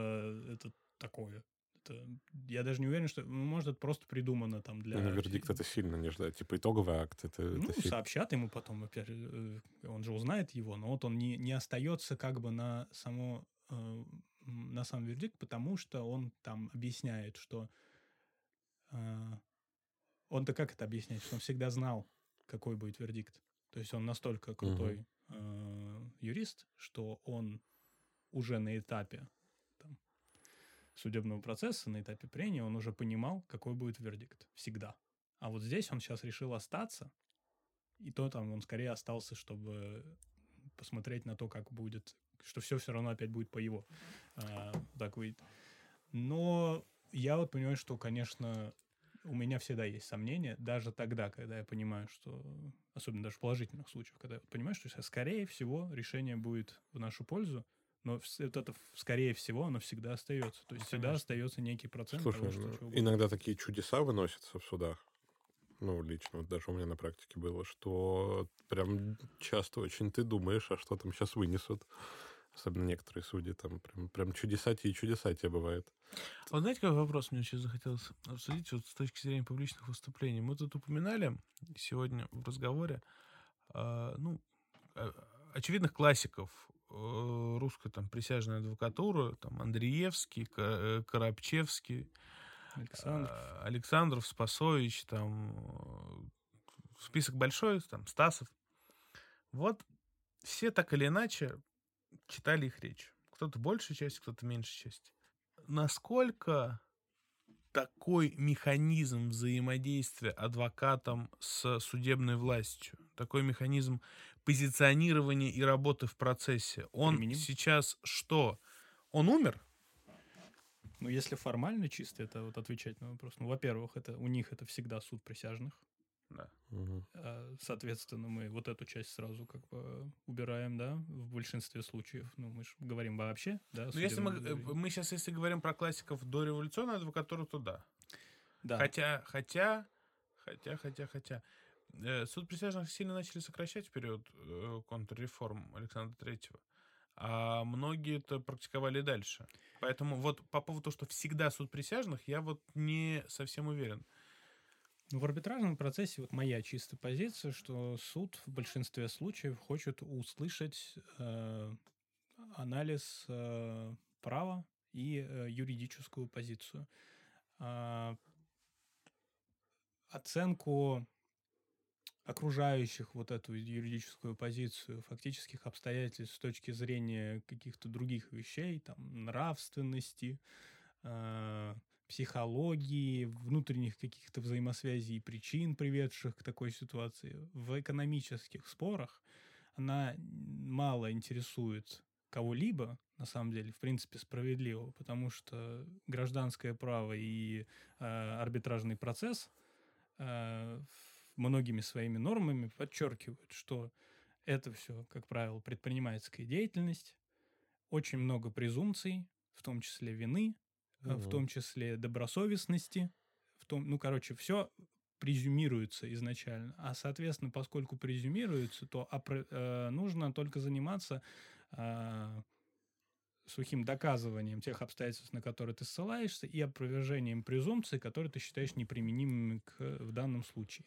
это такое? Это, я даже не уверен, что, ну, может, это просто придумано там для... Ну, вердикт это сильно не ждать. Типа итоговый акт. Это, ну, это сообщат ему потом, опять э, он же узнает его, но вот он не, не остается как бы на само э, на сам вердикт, потому что он там объясняет, что э, он-то как это объясняет, что он всегда знал, какой будет вердикт. То есть он настолько крутой угу. юрист, что он уже на этапе судебного процесса, на этапе прения, он уже понимал, какой будет вердикт. Всегда. А вот здесь он сейчас решил остаться, и то там он скорее остался, чтобы посмотреть на то, как будет, что все все равно опять будет по его. А, так выйдет. Но я вот понимаю, что, конечно, у меня всегда есть сомнения, даже тогда, когда я понимаю, что, особенно даже в положительных случаях, когда я понимаю, что скорее всего решение будет в нашу пользу, но вот это, скорее всего, оно всегда остается. То есть всегда остается некий процент Слушай, того, что ну, иногда такие чудеса выносятся в судах. Ну, лично, вот даже у меня на практике было, что прям часто очень ты думаешь, а что там сейчас вынесут. Особенно некоторые судьи, там прям, прям чудесатие и чудесатие бывает. А вот знаете, какой вопрос мне сейчас захотелось обсудить вот с точки зрения публичных выступлений? Мы тут упоминали сегодня в разговоре, э, ну, очевидных классиков э, русской там присяжной адвокатуры, там Андреевский, э, Коробчевский, Александров, э, Александров Спасович, там список большой, там Стасов. Вот все так или иначе читали их речь. Кто-то большая часть, кто-то меньшая часть. Насколько такой механизм взаимодействия адвокатом с судебной властью, такой механизм позиционирования и работы в процессе, он Применим? сейчас что? Он умер? Ну, если формально чисто это вот отвечать на вопрос. Ну, во-первых, это у них это всегда суд присяжных. Да. Угу. Соответственно, мы вот эту часть сразу как бы убираем, да, в большинстве случаев. Ну, мы же говорим вообще, да. Ну, если мы, мы сейчас, если говорим про классиков до революционной адвокатуры, то да. Да. Хотя, хотя, хотя, хотя, хотя. Э, суд присяжных сильно начали сокращать в период э, контрреформ Александра Третьего. А многие это практиковали дальше. Поэтому вот по поводу того, что всегда суд присяжных, я вот не совсем уверен. Ну, в арбитражном процессе вот моя чистая позиция, что суд в большинстве случаев хочет услышать э, анализ э, права и э, юридическую позицию. Э, оценку окружающих вот эту юридическую позицию фактических обстоятельств с точки зрения каких-то других вещей, там, нравственности, э, психологии, внутренних каких-то взаимосвязей и причин, приведших к такой ситуации. В экономических спорах она мало интересует кого-либо, на самом деле, в принципе, справедливо, потому что гражданское право и э, арбитражный процесс э, многими своими нормами подчеркивают, что это все, как правило, предпринимательская деятельность, очень много презумпций, в том числе вины, угу. в том числе добросовестности, в том, ну, короче, все презюмируется изначально. А, соответственно, поскольку презюмируется, то опро- э, нужно только заниматься э, сухим доказыванием тех обстоятельств, на которые ты ссылаешься, и опровержением презумпций, которые ты считаешь неприменимыми к, в данном случае.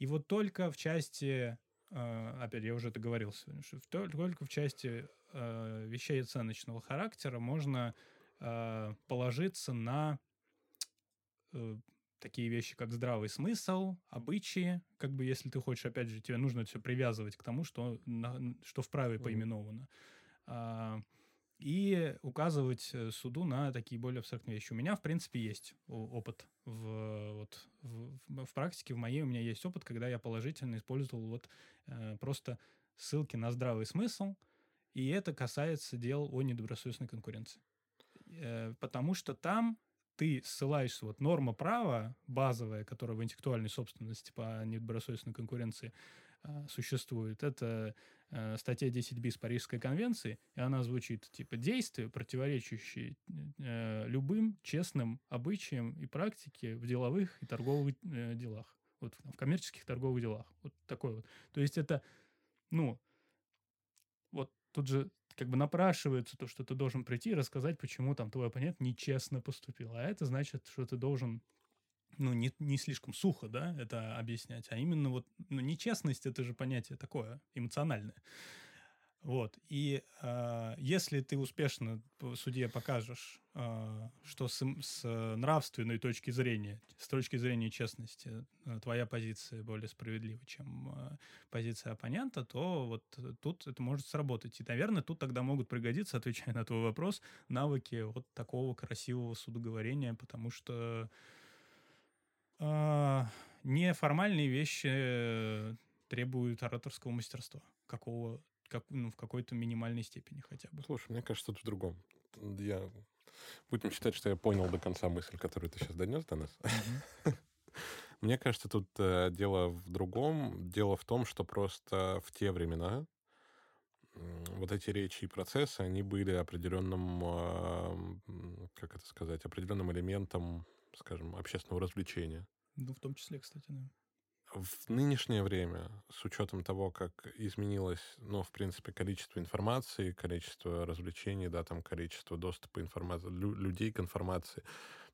И вот только в части, э, опять я уже это говорил сегодня, что только в части э, вещей оценочного характера можно э, положиться на э, такие вещи, как здравый смысл, обычаи, как бы если ты хочешь, опять же, тебе нужно все привязывать к тому, что, на, что в праве поименовано. А, и указывать э, суду на такие более абстрактные вещи. У меня, в принципе, есть опыт в, вот, в, в практике, в моей у меня есть опыт, когда я положительно использовал вот э, просто ссылки на здравый смысл, и это касается дел о недобросовестной конкуренции. Э, потому что там ты ссылаешься, вот норма права базовая, которая в интеллектуальной собственности по недобросовестной конкуренции существует, это э, статья 10 bis Парижской конвенции, и она звучит типа действия, противоречащие э, любым честным обычаям и практике в деловых и торговых э, делах, вот в коммерческих торговых делах, вот такой вот. То есть это, ну, вот тут же как бы напрашивается то, что ты должен прийти и рассказать, почему там твой оппонент нечестно поступил. А это значит, что ты должен ну, не, не слишком сухо, да, это объяснять, а именно вот, ну, нечестность, это же понятие такое, эмоциональное. Вот. И э, если ты успешно в суде покажешь, э, что с, с нравственной точки зрения, с точки зрения честности, э, твоя позиция более справедлива, чем э, позиция оппонента, то вот тут это может сработать. И, наверное, тут тогда могут пригодиться, отвечая на твой вопрос, навыки вот такого красивого судоговорения, потому что э, неформальные вещи требуют ораторского мастерства какого как, ну, в какой-то минимальной степени хотя бы. Слушай, мне кажется, тут в другом. Я... Будем считать, что я понял до конца мысль, которую ты сейчас донес до нас. Мне кажется, тут э, дело в другом. Дело в том, что просто в те времена э, вот эти речи и процессы, они были определенным, э, как это сказать, определенным элементом, скажем, общественного развлечения. Ну, в том числе, кстати, да в нынешнее время, с учетом того, как изменилось, ну, в принципе, количество информации, количество развлечений, да, там, количество доступа информации, лю- людей к информации,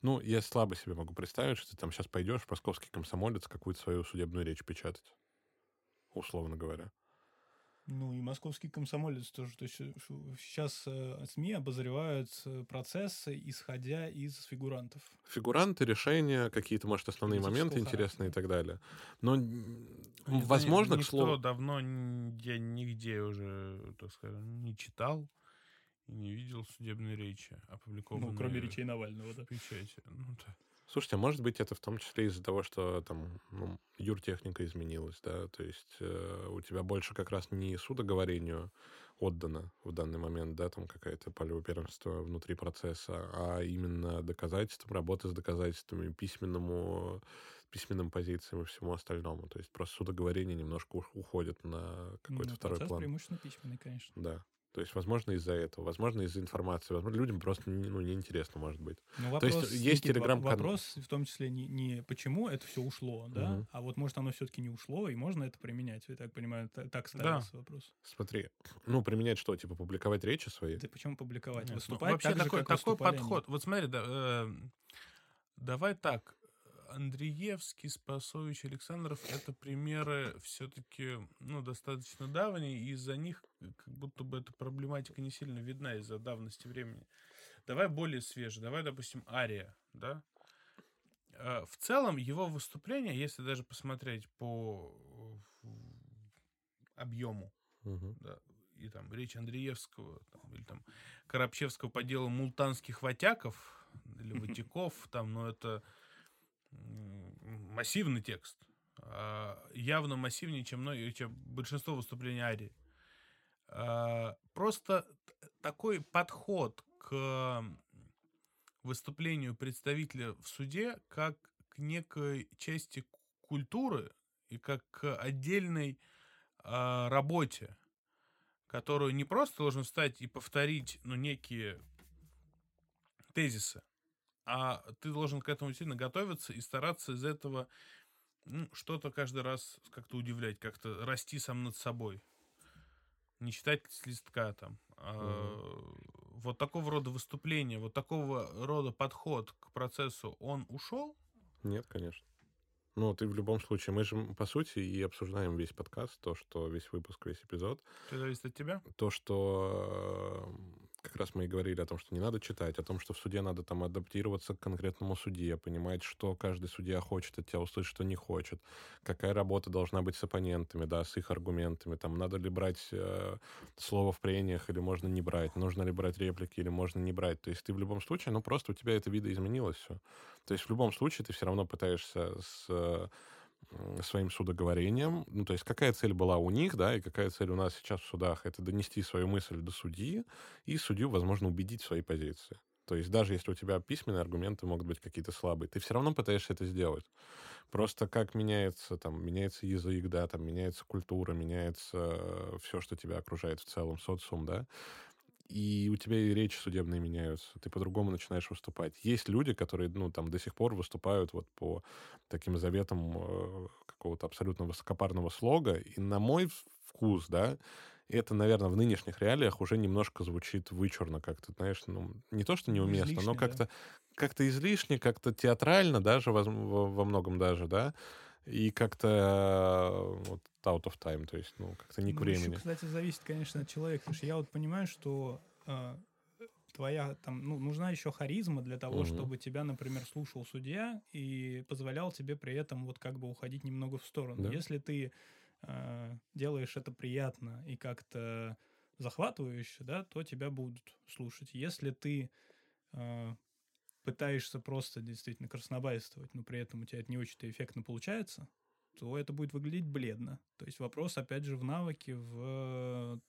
ну, я слабо себе могу представить, что ты там сейчас пойдешь в московский комсомолец какую-то свою судебную речь печатать, условно говоря. Ну и московский комсомолец тоже. То есть э, сейчас э, СМИ обозревают э, процессы, исходя из фигурантов. Фигуранты, решения, какие-то, может, основные моменты интересные и так далее. Но, возможно, никто к слову... давно я нигде уже, так скажем, не читал и не видел судебной речи, опубликованной... Ну, кроме речей Навального, да? В печати. Ну, да. Слушайте, а может быть это в том числе из-за того, что там ну, юртехника изменилась, да, то есть э, у тебя больше как раз не судоговорению отдано в данный момент, да, там какая-то полевое первенство внутри процесса, а именно доказательствам, работы с доказательствами, письменному, письменным позициям и всему остальному. То есть просто судоговорение немножко уходит на какой-то ну, второй план. преимущественно письменный, конечно. Да. То есть, возможно, из-за этого, возможно, из-за информации, возможно, людям просто ну, неинтересно, может быть. Ну, вопрос, То есть, есть телеграм Вопрос в том числе не, не почему это все ушло, да, угу. а вот может оно все-таки не ушло, и можно это применять. Я так понимаю, так ставится да. вопрос. Смотри, ну, применять что, типа публиковать речи свои? Да почему публиковать? Нет, ну, Выступать ну, вообще так такой, же, такой подход. Вот смотри, да, э, давай так, Андреевский, Спасович, Александров — это примеры все-таки ну, достаточно давние, и из-за них как будто бы эта проблематика не сильно видна из-за давности времени. Давай более свежий. Давай, допустим, Ария, да? А, в целом его выступление, если даже посмотреть по объему, угу. да, и там речь Андреевского там, или там Коробчевского по делу мултанских ватяков или ватяков, там, ну это массивный текст. А, явно массивнее, чем, многие, чем большинство выступлений Арии. А, просто такой подход к выступлению представителя в суде как к некой части культуры и как к отдельной а, работе, которую не просто должен встать и повторить ну, некие тезисы, а ты должен к этому сильно готовиться и стараться из этого ну, что-то каждый раз как-то удивлять, как-то расти сам над собой. Не читать с листка там. А, Вот такого рода выступление, вот такого рода подход к процессу, он ушел? Нет, конечно. Ну, ты в любом случае, мы же, по сути, и обсуждаем весь подкаст, то, что весь выпуск, весь эпизод. Это зависит от тебя? То, что как раз мы и говорили о том, что не надо читать, о том, что в суде надо там адаптироваться к конкретному судье, понимать, что каждый судья хочет от тебя услышать, что не хочет, какая работа должна быть с оппонентами, да, с их аргументами, там, надо ли брать э, слово в прениях или можно не брать, нужно ли брать реплики или можно не брать. То есть ты в любом случае, ну, просто у тебя это видоизменилось все. То есть в любом случае ты все равно пытаешься с своим судоговорением. Ну, то есть какая цель была у них, да, и какая цель у нас сейчас в судах? Это донести свою мысль до судьи и судью, возможно, убедить в своей позиции. То есть даже если у тебя письменные аргументы могут быть какие-то слабые, ты все равно пытаешься это сделать. Просто как меняется, там, меняется язык, да, там, меняется культура, меняется все, что тебя окружает в целом, социум, да, и у тебя и речи судебные меняются, ты по-другому начинаешь выступать. Есть люди, которые, ну, там, до сих пор выступают вот по таким заветам э, какого-то абсолютно высокопарного слога, и на мой вкус, да, это, наверное, в нынешних реалиях уже немножко звучит вычурно как-то, знаешь, ну, не то, что неуместно, Излишне, но да. как-то как-то излишне, как-то театрально даже во, во многом даже, да, и как-то э, вот out of time, то есть, ну, как-то не к Ну, времени. кстати, зависит, конечно, от человека. Потому что я вот понимаю, что э, твоя там, ну, нужна еще харизма для того, Мгм. чтобы тебя, например, слушал судья и позволял тебе при этом вот как бы уходить немного в сторону. Да. Если ты э, делаешь это приятно и как-то захватывающе, да, то тебя будут слушать. Если ты э, пытаешься просто действительно краснобайствовать, но при этом у тебя это не очень-то эффектно получается, то это будет выглядеть бледно. То есть вопрос, опять же, в навыке, в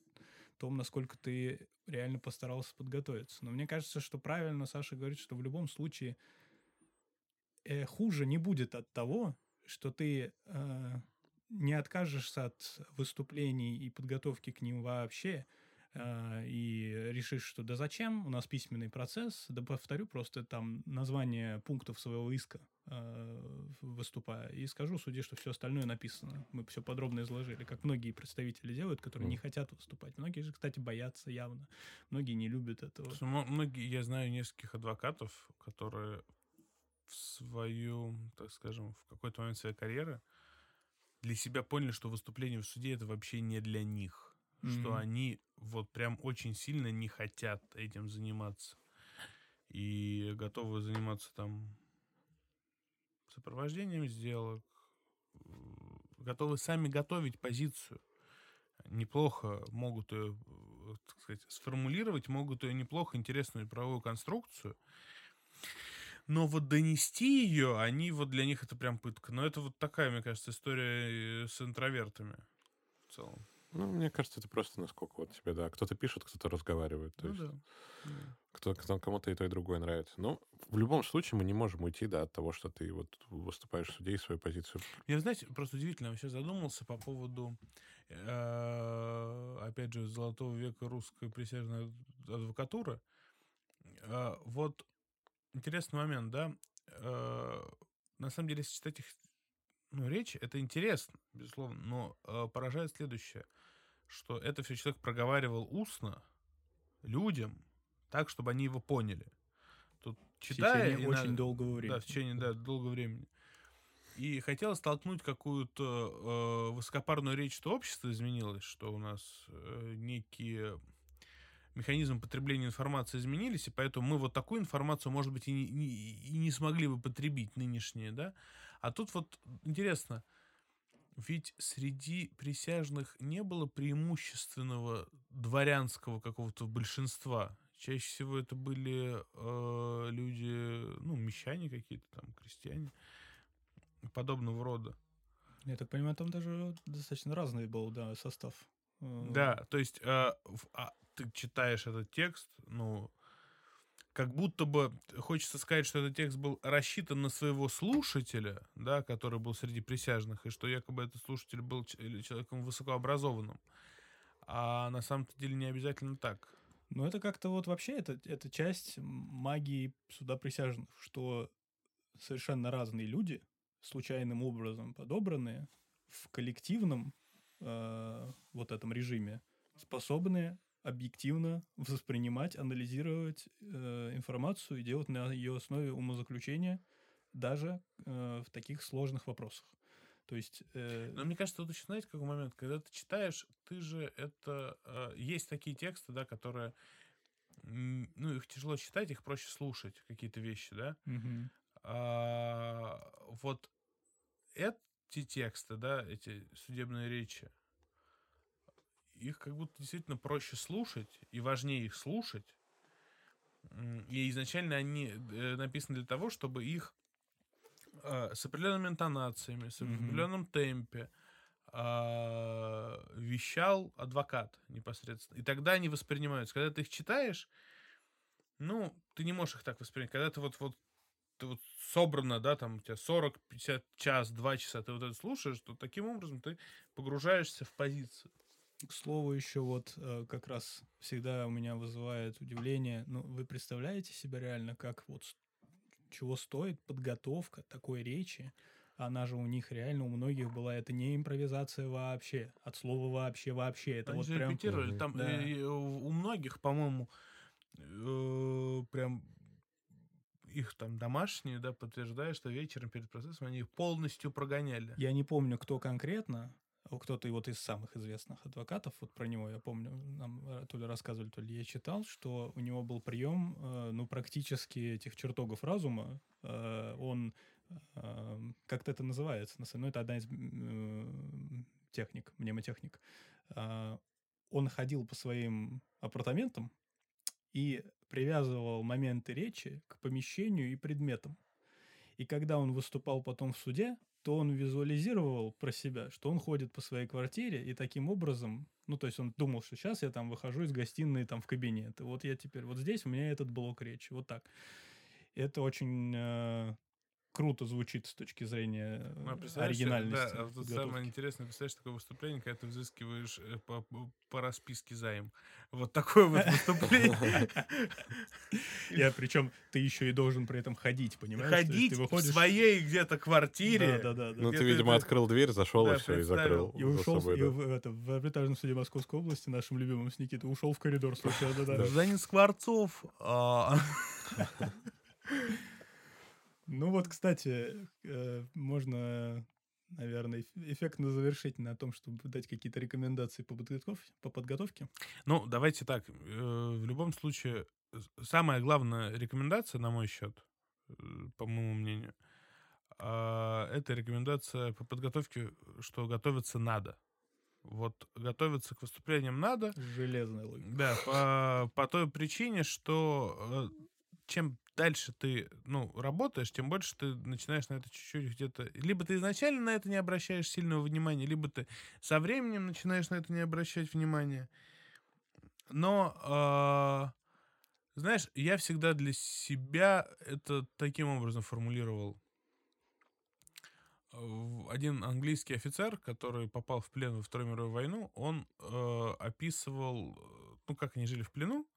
том, насколько ты реально постарался подготовиться. Но мне кажется, что правильно Саша говорит, что в любом случае э, хуже не будет от того, что ты э, не откажешься от выступлений и подготовки к ним вообще, э, и решишь, что да зачем, у нас письменный процесс, да повторю просто там название пунктов своего иска э, выступая, и скажу судье, что все остальное написано. Мы все подробно изложили, как многие представители делают, которые не Мгм. хотят выступать. Многие же, кстати, боятся явно. Многие не любят этого. Многие, я знаю нескольких адвокатов, которые в свою, так скажем, в какой-то момент своей карьеры для себя поняли, что выступление в суде это вообще не для них. Что Мгм. они вот прям очень сильно не хотят этим заниматься. И готовы заниматься там сопровождением сделок, э, готовы сами готовить позицию. Неплохо могут ее, э, так сказать, сформулировать, могут ее неплохо интересную правовую конструкцию. Но вот донести ее, они вот для них это прям пытка. Но это вот такая, мне кажется, история э, с интровертами в целом. Ну, мне кажется, это просто насколько вот тебе, да, кто-то пишет, кто-то разговаривает. То Ну есть да. кто, кто- кому-то и то, и другое нравится. Но в любом случае мы не можем уйти, да, от того, что ты вот выступаешь в суде и свою позицию. Я, знаете, просто удивительно, вообще задумался по поводу, э, опять же, золотого века русской присяжной адвокатуры. Э, Вот интересный момент, да. Э, На самом деле, если читать их ну, речи, это интересно, безусловно, но э, поражает следующее, что это все человек проговаривал устно людям так, чтобы они его поняли. Тут В читая... течение и на- очень долгого времени. да, в течение да, долгого времени. И хотела столкнуть какую-то э, высокопарную речь, что общество изменилось, что у нас э, некие механизмы потребления информации изменились, и поэтому мы вот такую информацию, может быть, и не, не- и не смогли бы потребить нынешние, да? А тут вот интересно, ведь среди присяжных не было преимущественного дворянского какого-то большинства. Чаще всего это были э, люди, ну, мещане какие-то там, крестьяне, подобного рода. Я так понимаю, там даже достаточно разный был, да, состав. Э, Да, то есть э, в- а, ты читаешь этот текст, ну, как будто бы хочется сказать, что этот текст был рассчитан на своего слушателя, да, который был среди присяжных, и что якобы этот слушатель был человеком высокообразованным. А на самом-то деле не обязательно так. Но это как-то вот вообще, это, это часть магии суда присяжных, что совершенно разные люди, случайным образом подобранные, в коллективном э, вот этом режиме, способны объективно воспринимать, анализировать э, информацию и делать на ее основе умозаключения даже э, в таких сложных вопросах. То есть... э, Но мне кажется, тут еще, знаете, какой момент, когда ты читаешь, ты же это... э, есть такие тексты, да, которые... Ну, их тяжело читать, их проще слушать, какие-то вещи, да? мгм. А, вот эти тексты, да, эти судебные речи, их как будто действительно проще слушать, и важнее их слушать. И изначально они э, написаны для того, чтобы их э, с определенными интонациями, с Мгм. определенном темпе а, вещал адвокат непосредственно. И тогда они воспринимаются. Когда ты их читаешь, ну, ты не можешь их так воспринять. Когда ты вот, вот ты вот собрано, да, там у тебя 40, 50, час, 2 часа, ты вот это слушаешь, то таким образом ты погружаешься в позицию. К слову, еще вот э, как раз всегда у меня вызывает удивление. Ну, вы представляете себя реально, как вот чего стоит подготовка такой речи она же у них реально у многих была это не импровизация вообще, от слова вообще вообще. Это Они вот прям... репетировали. Там Да. э, э, у многих, по-моему, э, прям их там домашние, да, подтверждают, что вечером перед процессом они их полностью прогоняли. Я не помню, кто конкретно, кто-то вот из самых известных адвокатов, вот про него я помню, нам э, то ли рассказывали, то ли я читал, что у него был прием, э, ну, практически этих чертогов разума. Э, Он, как-то это называется, ну, это одна из техник, мнемотехник. Он ходил по своим апартаментам и привязывал моменты речи к помещению и предметам. И когда он выступал потом в суде, то он визуализировал про себя, что он ходит по своей квартире, и таким образом, ну, то есть он думал, что сейчас я там выхожу из гостиной там в кабинет, и вот я теперь, вот здесь у меня этот блок речи, вот так. Это очень э, круто звучит с точки зрения э, Ну, а представляешь, оригинальности. Да, а подготовки. самое интересное, представляешь, такое выступление, когда ты взыскиваешь э, по, по- расписке займ. Вот такое вот выступление. Я причем ты еще и должен при этом ходить, понимаешь? Ходить в своей где-то квартире. Да, да, да. да. Ну, ты, видимо, открыл дверь, зашел и все, и закрыл И ушел в, это, в арбитражном суде Московской области, нашим любимым с Никитой, ушел в коридор. Гражданин Скворцов. Ну вот, кстати, э, можно, наверное, эф- эффектно завершить на том, чтобы дать какие-то рекомендации по подготовке. По подготовке. Ну, давайте так. э, В любом случае, самая главная рекомендация, на мой счет, э, по моему мнению, а, это рекомендация по подготовке, что готовиться надо. Вот готовиться к выступлениям надо, Железная логика. да, по, по той причине, что чем дальше ты, ну, работаешь, тем больше ты начинаешь на это чуть-чуть где-то... Либо ты изначально на это не обращаешь сильного внимания, либо ты со временем начинаешь на это не обращать внимания. Но, э, знаешь, я всегда для себя это таким образом формулировал. Один английский офицер, который попал в плен во Вторую мировую войну, он э, описывал, э, ну, как они жили в плену,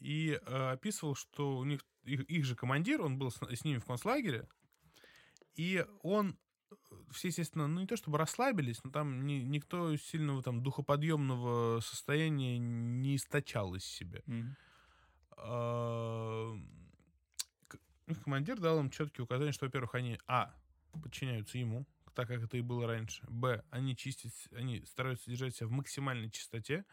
и э, описывал, что у них их, их же командир, он был с, с ними в концлагере, и он э, все, естественно, ну не то чтобы расслабились, но там ни- никто сильного там духоподъемного состояния не источал из себя. Их командир дал им четкие указания, что, во-первых, они, а, подчиняются ему, так как это и было раньше, б, они чистят, они стараются держать себя в максимальной чистоте,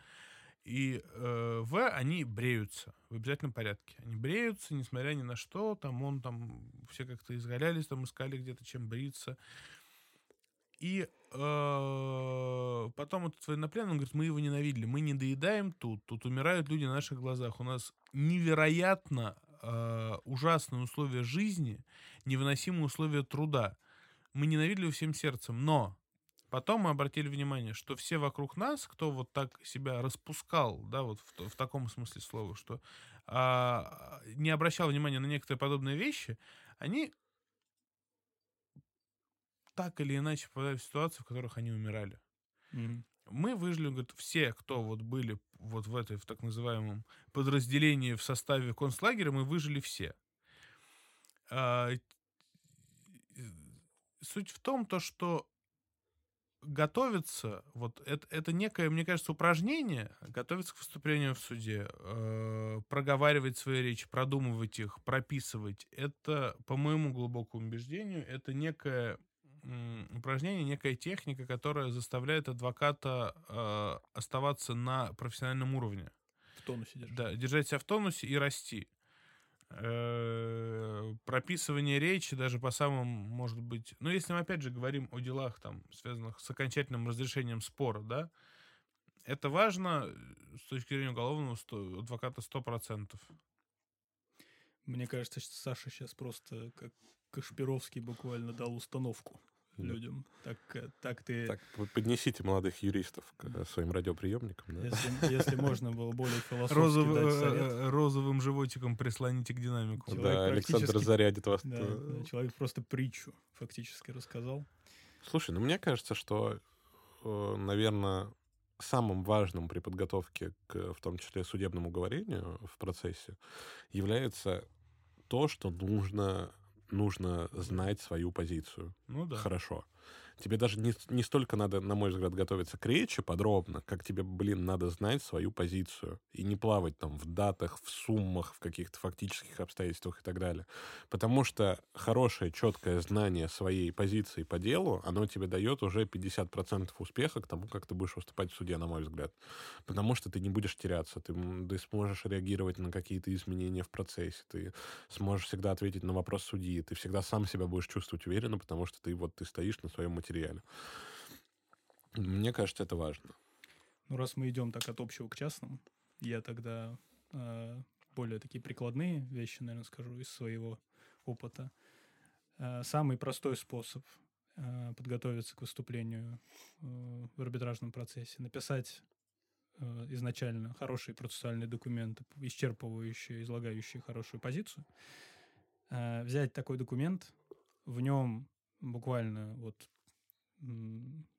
и э, в, они бреются в обязательном порядке. Они бреются, несмотря ни на что, там он там, все как-то изгалялись, там искали где-то чем бриться. И э, потом этот военнопленный, он говорит, мы его ненавидели, мы не доедаем тут, тут умирают люди на наших глазах. У нас невероятно э, ужасные условия жизни, невыносимые условия труда. Мы ненавидели всем сердцем, но потом мы обратили внимание, что все вокруг нас, кто вот так себя распускал, да, вот в, в таком смысле слова, что а, не обращал внимания на некоторые подобные вещи, они так или иначе попадают в ситуации, в которых они умирали. Мгм. Мы выжили, говорит, все, кто вот были вот в этой, в так называемом подразделении в составе концлагеря, мы выжили все. А, Суть в том, то, что готовиться, вот это, это некое, мне кажется, упражнение, готовиться к выступлению в суде, э, проговаривать свои речи, продумывать их, прописывать, это, по моему глубокому убеждению, это некое упражнение, некая техника, которая заставляет адвоката э, оставаться на профессиональном уровне. В тонусе держи. Да, держать себя в тонусе и расти. Э, Прописывание речи даже по самым, может быть... Ну, если мы, опять же, говорим о делах, там, связанных с окончательным разрешением спора, да, это важно э, с точки зрения уголовного сто- адвоката 100%. Мне кажется, что Саша сейчас просто как Кашпировский буквально дал установку. Людям. Так, э, так ты, Так, поднесите молодых юристов к э, своим радиоприемникам. Да? если, если можно было более философски Розов- дать э, совет. розовым животиком прислоните к динамику. Человек Да, Александр зарядит вас. Да, да, человек просто притчу фактически рассказал. Слушай, ну мне кажется, что, наверное, самым важным при подготовке к, в том числе, судебному говорению в процессе является то, что нужно нужно знать свою позицию. Ну да. Хорошо. Тебе даже не, не столько надо, на мой взгляд, готовиться к речи подробно, как тебе, блин, надо знать свою позицию. И не плавать там в датах, в суммах, в каких-то фактических обстоятельствах и так далее. Потому что хорошее, четкое знание своей позиции по делу, оно тебе дает уже 50% успеха к тому, как ты будешь выступать в суде, на мой взгляд. Потому что ты не будешь теряться, ты, ты сможешь реагировать на какие-то изменения в процессе, ты сможешь всегда ответить на вопрос судьи, ты всегда сам себя будешь чувствовать уверенно, потому что ты вот ты стоишь на своем материале. Мне кажется, это важно. Ну, раз мы идем так от общего к частному, я тогда э, более такие прикладные вещи, наверное, скажу из своего опыта. Э, самый простой способ э, подготовиться к выступлению э, в арбитражном процессе, написать э, изначально хорошие процессуальные документы, исчерпывающие, излагающие хорошую позицию, взять такой документ, в нем буквально вот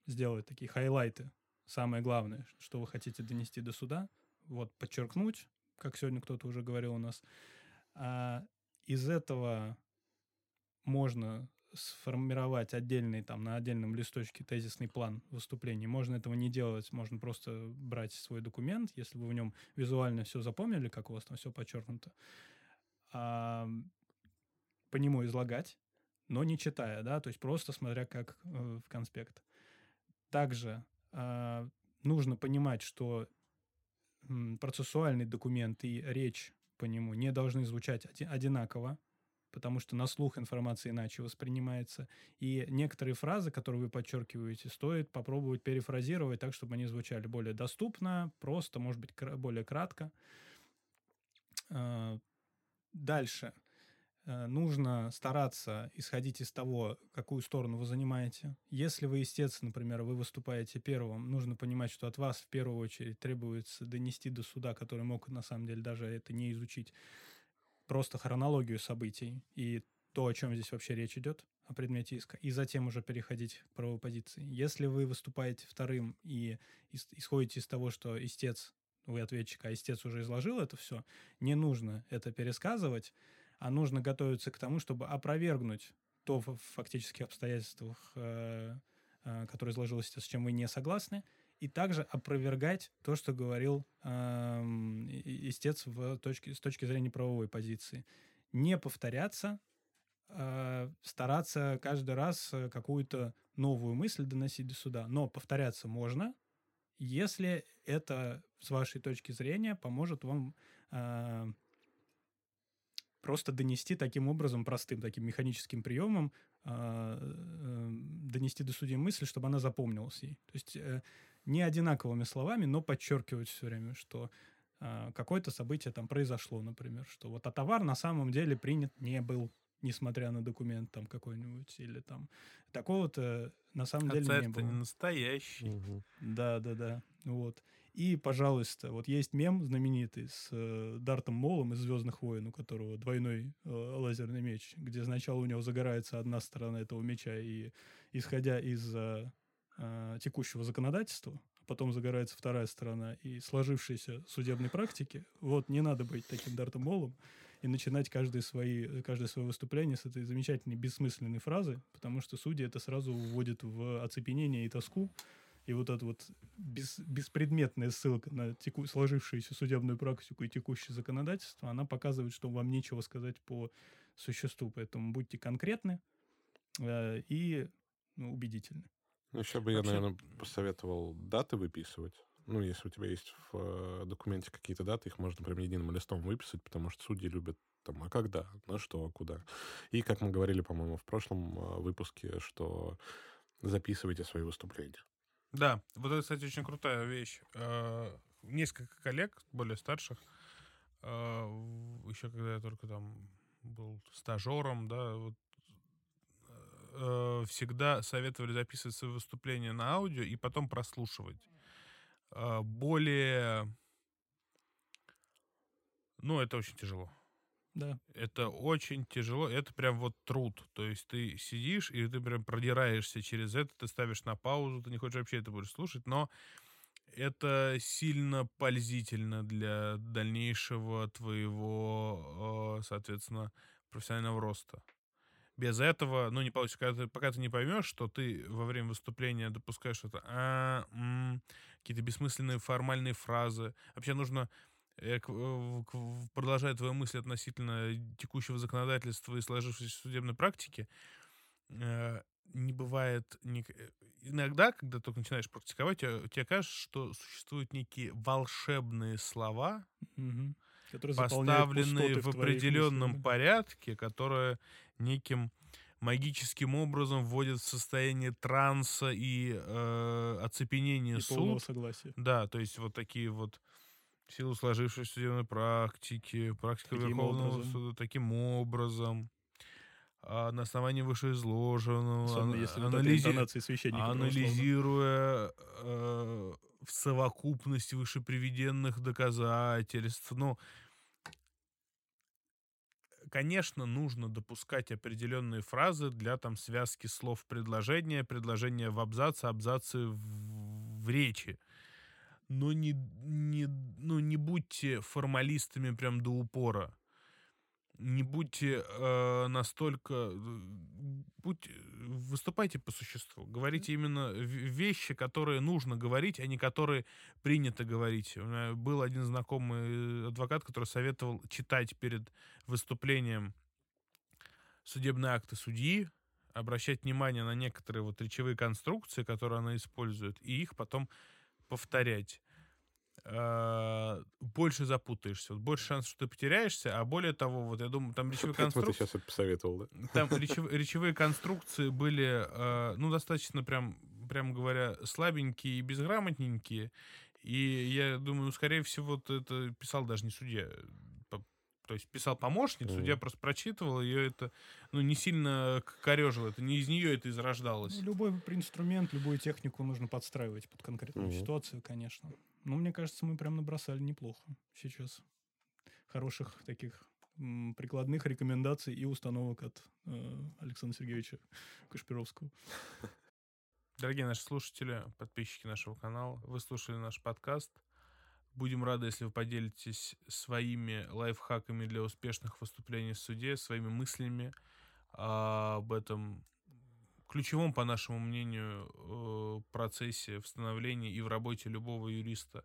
сделать такие хайлайты. Самое главное, что вы хотите донести до суда, вот подчеркнуть, как сегодня кто-то уже говорил у нас. А из этого можно сформировать отдельный там на отдельном листочке тезисный план выступления. Можно этого не делать, можно просто брать свой документ, если вы в нем визуально все запомнили, как у вас там все подчеркнуто, а, по нему излагать, но не читая, да, то есть просто смотря как э, в конспект. Также э, нужно понимать, что э, процессуальный документ и речь по нему не должны звучать одинаково, потому что на слух информация иначе воспринимается. И некоторые фразы, которые вы подчеркиваете, стоит попробовать перефразировать так, чтобы они звучали более доступно, просто, может быть, более кратко. Э, дальше. Э, нужно стараться исходить из того, какую сторону вы занимаете. Если вы истец, например, вы выступаете первым, нужно понимать, что от вас в первую очередь требуется донести до суда, который мог на самом деле даже это не изучить, просто хронологию событий и то, о чем здесь вообще речь идет, о предмете иска, и затем уже переходить к правовой позиции. Если вы выступаете вторым и исходите из того, что истец, вы ответчик, а истец уже изложил это все, не нужно это пересказывать, а нужно готовиться к тому, чтобы опровергнуть то в фактических обстоятельствах, э, э, которое изложилось, с чем вы не согласны, и также опровергать то, что говорил э, истец в точке, с точки зрения правовой позиции. Не повторяться, э, стараться каждый раз какую-то новую мысль доносить до суда. Но повторяться можно, если это, с вашей точки зрения, поможет вам просто донести таким образом, простым таким механическим приемом, а, э, донести до судьи мысль, чтобы она запомнилась ей. То есть э, не одинаковыми словами, но подчеркивать все время, что а, какое-то событие там произошло, например, что вот а товар на самом деле принят не был, несмотря на документ там какой-нибудь, или там такого-то на самом а деле не было. не настоящий. Угу. Да, да, да. Вот. И, пожалуйста, вот есть мем знаменитый с э, Дартом Молом из «Звездных войн», у которого двойной э, лазерный меч, где сначала у него загорается одна сторона этого меча, и, исходя из э, э, текущего законодательства, потом загорается вторая сторона, и сложившейся судебной практики, вот не надо быть таким Дартом Молом и начинать каждое, свои, каждое свое выступление с этой замечательной бессмысленной фразы, потому что судьи это сразу вводит в оцепенение и тоску, и вот эта вот бес, беспредметная ссылка на теку, сложившуюся судебную практику и текущее законодательство, она показывает, что вам нечего сказать по существу. Поэтому будьте конкретны э, и ну, убедительны. Ну, еще бы Вообще... я, наверное, посоветовал даты выписывать. Ну, если у тебя есть в э, документе какие-то даты, их можно прям единым листом выписать, потому что судьи любят там, а когда, на что, а куда. И, как мы говорили, по-моему, в прошлом э, выпуске, что записывайте свои выступления. Да, вот это, кстати, очень крутая вещь. Э, несколько коллег, более старших, э, еще когда я только там был стажером, да, вот, э, всегда советовали записывать свои выступления на аудио и потом прослушивать. Более... Ну, это очень тяжело. Да. Это очень тяжело, это прям вот труд. То есть ты сидишь, и ты прям продираешься через это, ты ставишь на паузу, ты не хочешь вообще это будешь слушать, но это сильно пользительно для дальнейшего твоего, э, соответственно, профессионального роста. Без этого, ну, не получится, когда ты, пока ты не поймешь, что ты во время выступления допускаешь что-то, а, какие-то бессмысленные формальные фразы. Вообще нужно продолжая твою мысль относительно текущего законодательства и сложившейся судебной практики, э, не бывает... э, Иногда, когда только начинаешь практиковать, э, тебе кажется, что существуют некие волшебные слова. Которые заполняют поставленные в твоих определенном мыслях, да. порядке, которые неким магическим образом вводят в состояние транса и э, оцепенения И полного суд. согласия. Да, то есть вот такие вот в силу сложившейся судебной практики, практика Таким Верховного образом. суда таким образом, а, на основании вышеизложенного, Особенно ан- если анализи- священника анализируя э, в совокупность вышеприведенных доказательств. Ну, конечно, нужно допускать определенные фразы для там связки слов предложения, предложения в абзаце, абзацы в, в речи. Но не, не, ну, не будьте формалистами прям до упора. Не будьте э, настолько... э, Будь, выступайте по существу. Говорите именно вещи, которые нужно говорить, а не которые принято говорить. У меня был один знакомый адвокат, который советовал читать перед выступлением судебные акты судьи, обращать внимание на некоторые вот речевые конструкции, которые она использует, и их потом повторять. А, Больше запутаешься, вот больше шансов, что ты потеряешься, а более того, вот я думаю, там речевые конструкции... сейчас посоветовал, да? Там речев- речевые конструкции были, э, ну, достаточно, прям, прям говоря, слабенькие и безграмотненькие. И я думаю, ну, скорее всего, это писал даже не судья. То есть писал помощник, судья Мгм. просто прочитывал, ее это, ну, не сильно корежило, это не из нее это изрождалось. Ну, любой инструмент, любую технику нужно подстраивать под конкретную Мгм. ситуацию, конечно. Но мне кажется, мы прям набросали неплохо сейчас. Хороших таких м, прикладных рекомендаций и установок от э, Александра Сергеевича Кашпировского. Дорогие наши слушатели, подписчики нашего канала, вы слушали наш подкаст. Будем рады, если вы поделитесь своими лайфхаками для успешных выступлений в суде, своими мыслями а, об этом ключевом, по нашему мнению, э, процессе в становлении и в работе любого юриста,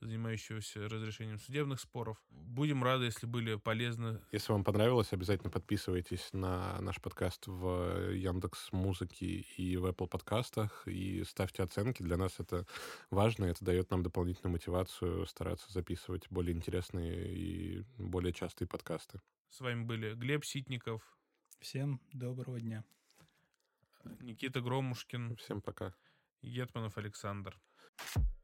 занимающегося разрешением судебных споров. Будем рады, если были полезны. Если вам понравилось, обязательно подписывайтесь на наш подкаст в Яндекс Музыке и в Apple подкастах и ставьте оценки. Для нас это важно, это дает нам дополнительную мотивацию стараться записывать более интересные и более частые подкасты. С вами были Глеб Ситников, Всем доброго дня. Никита Громушкин, Всем пока. Гетманов Александр. Thank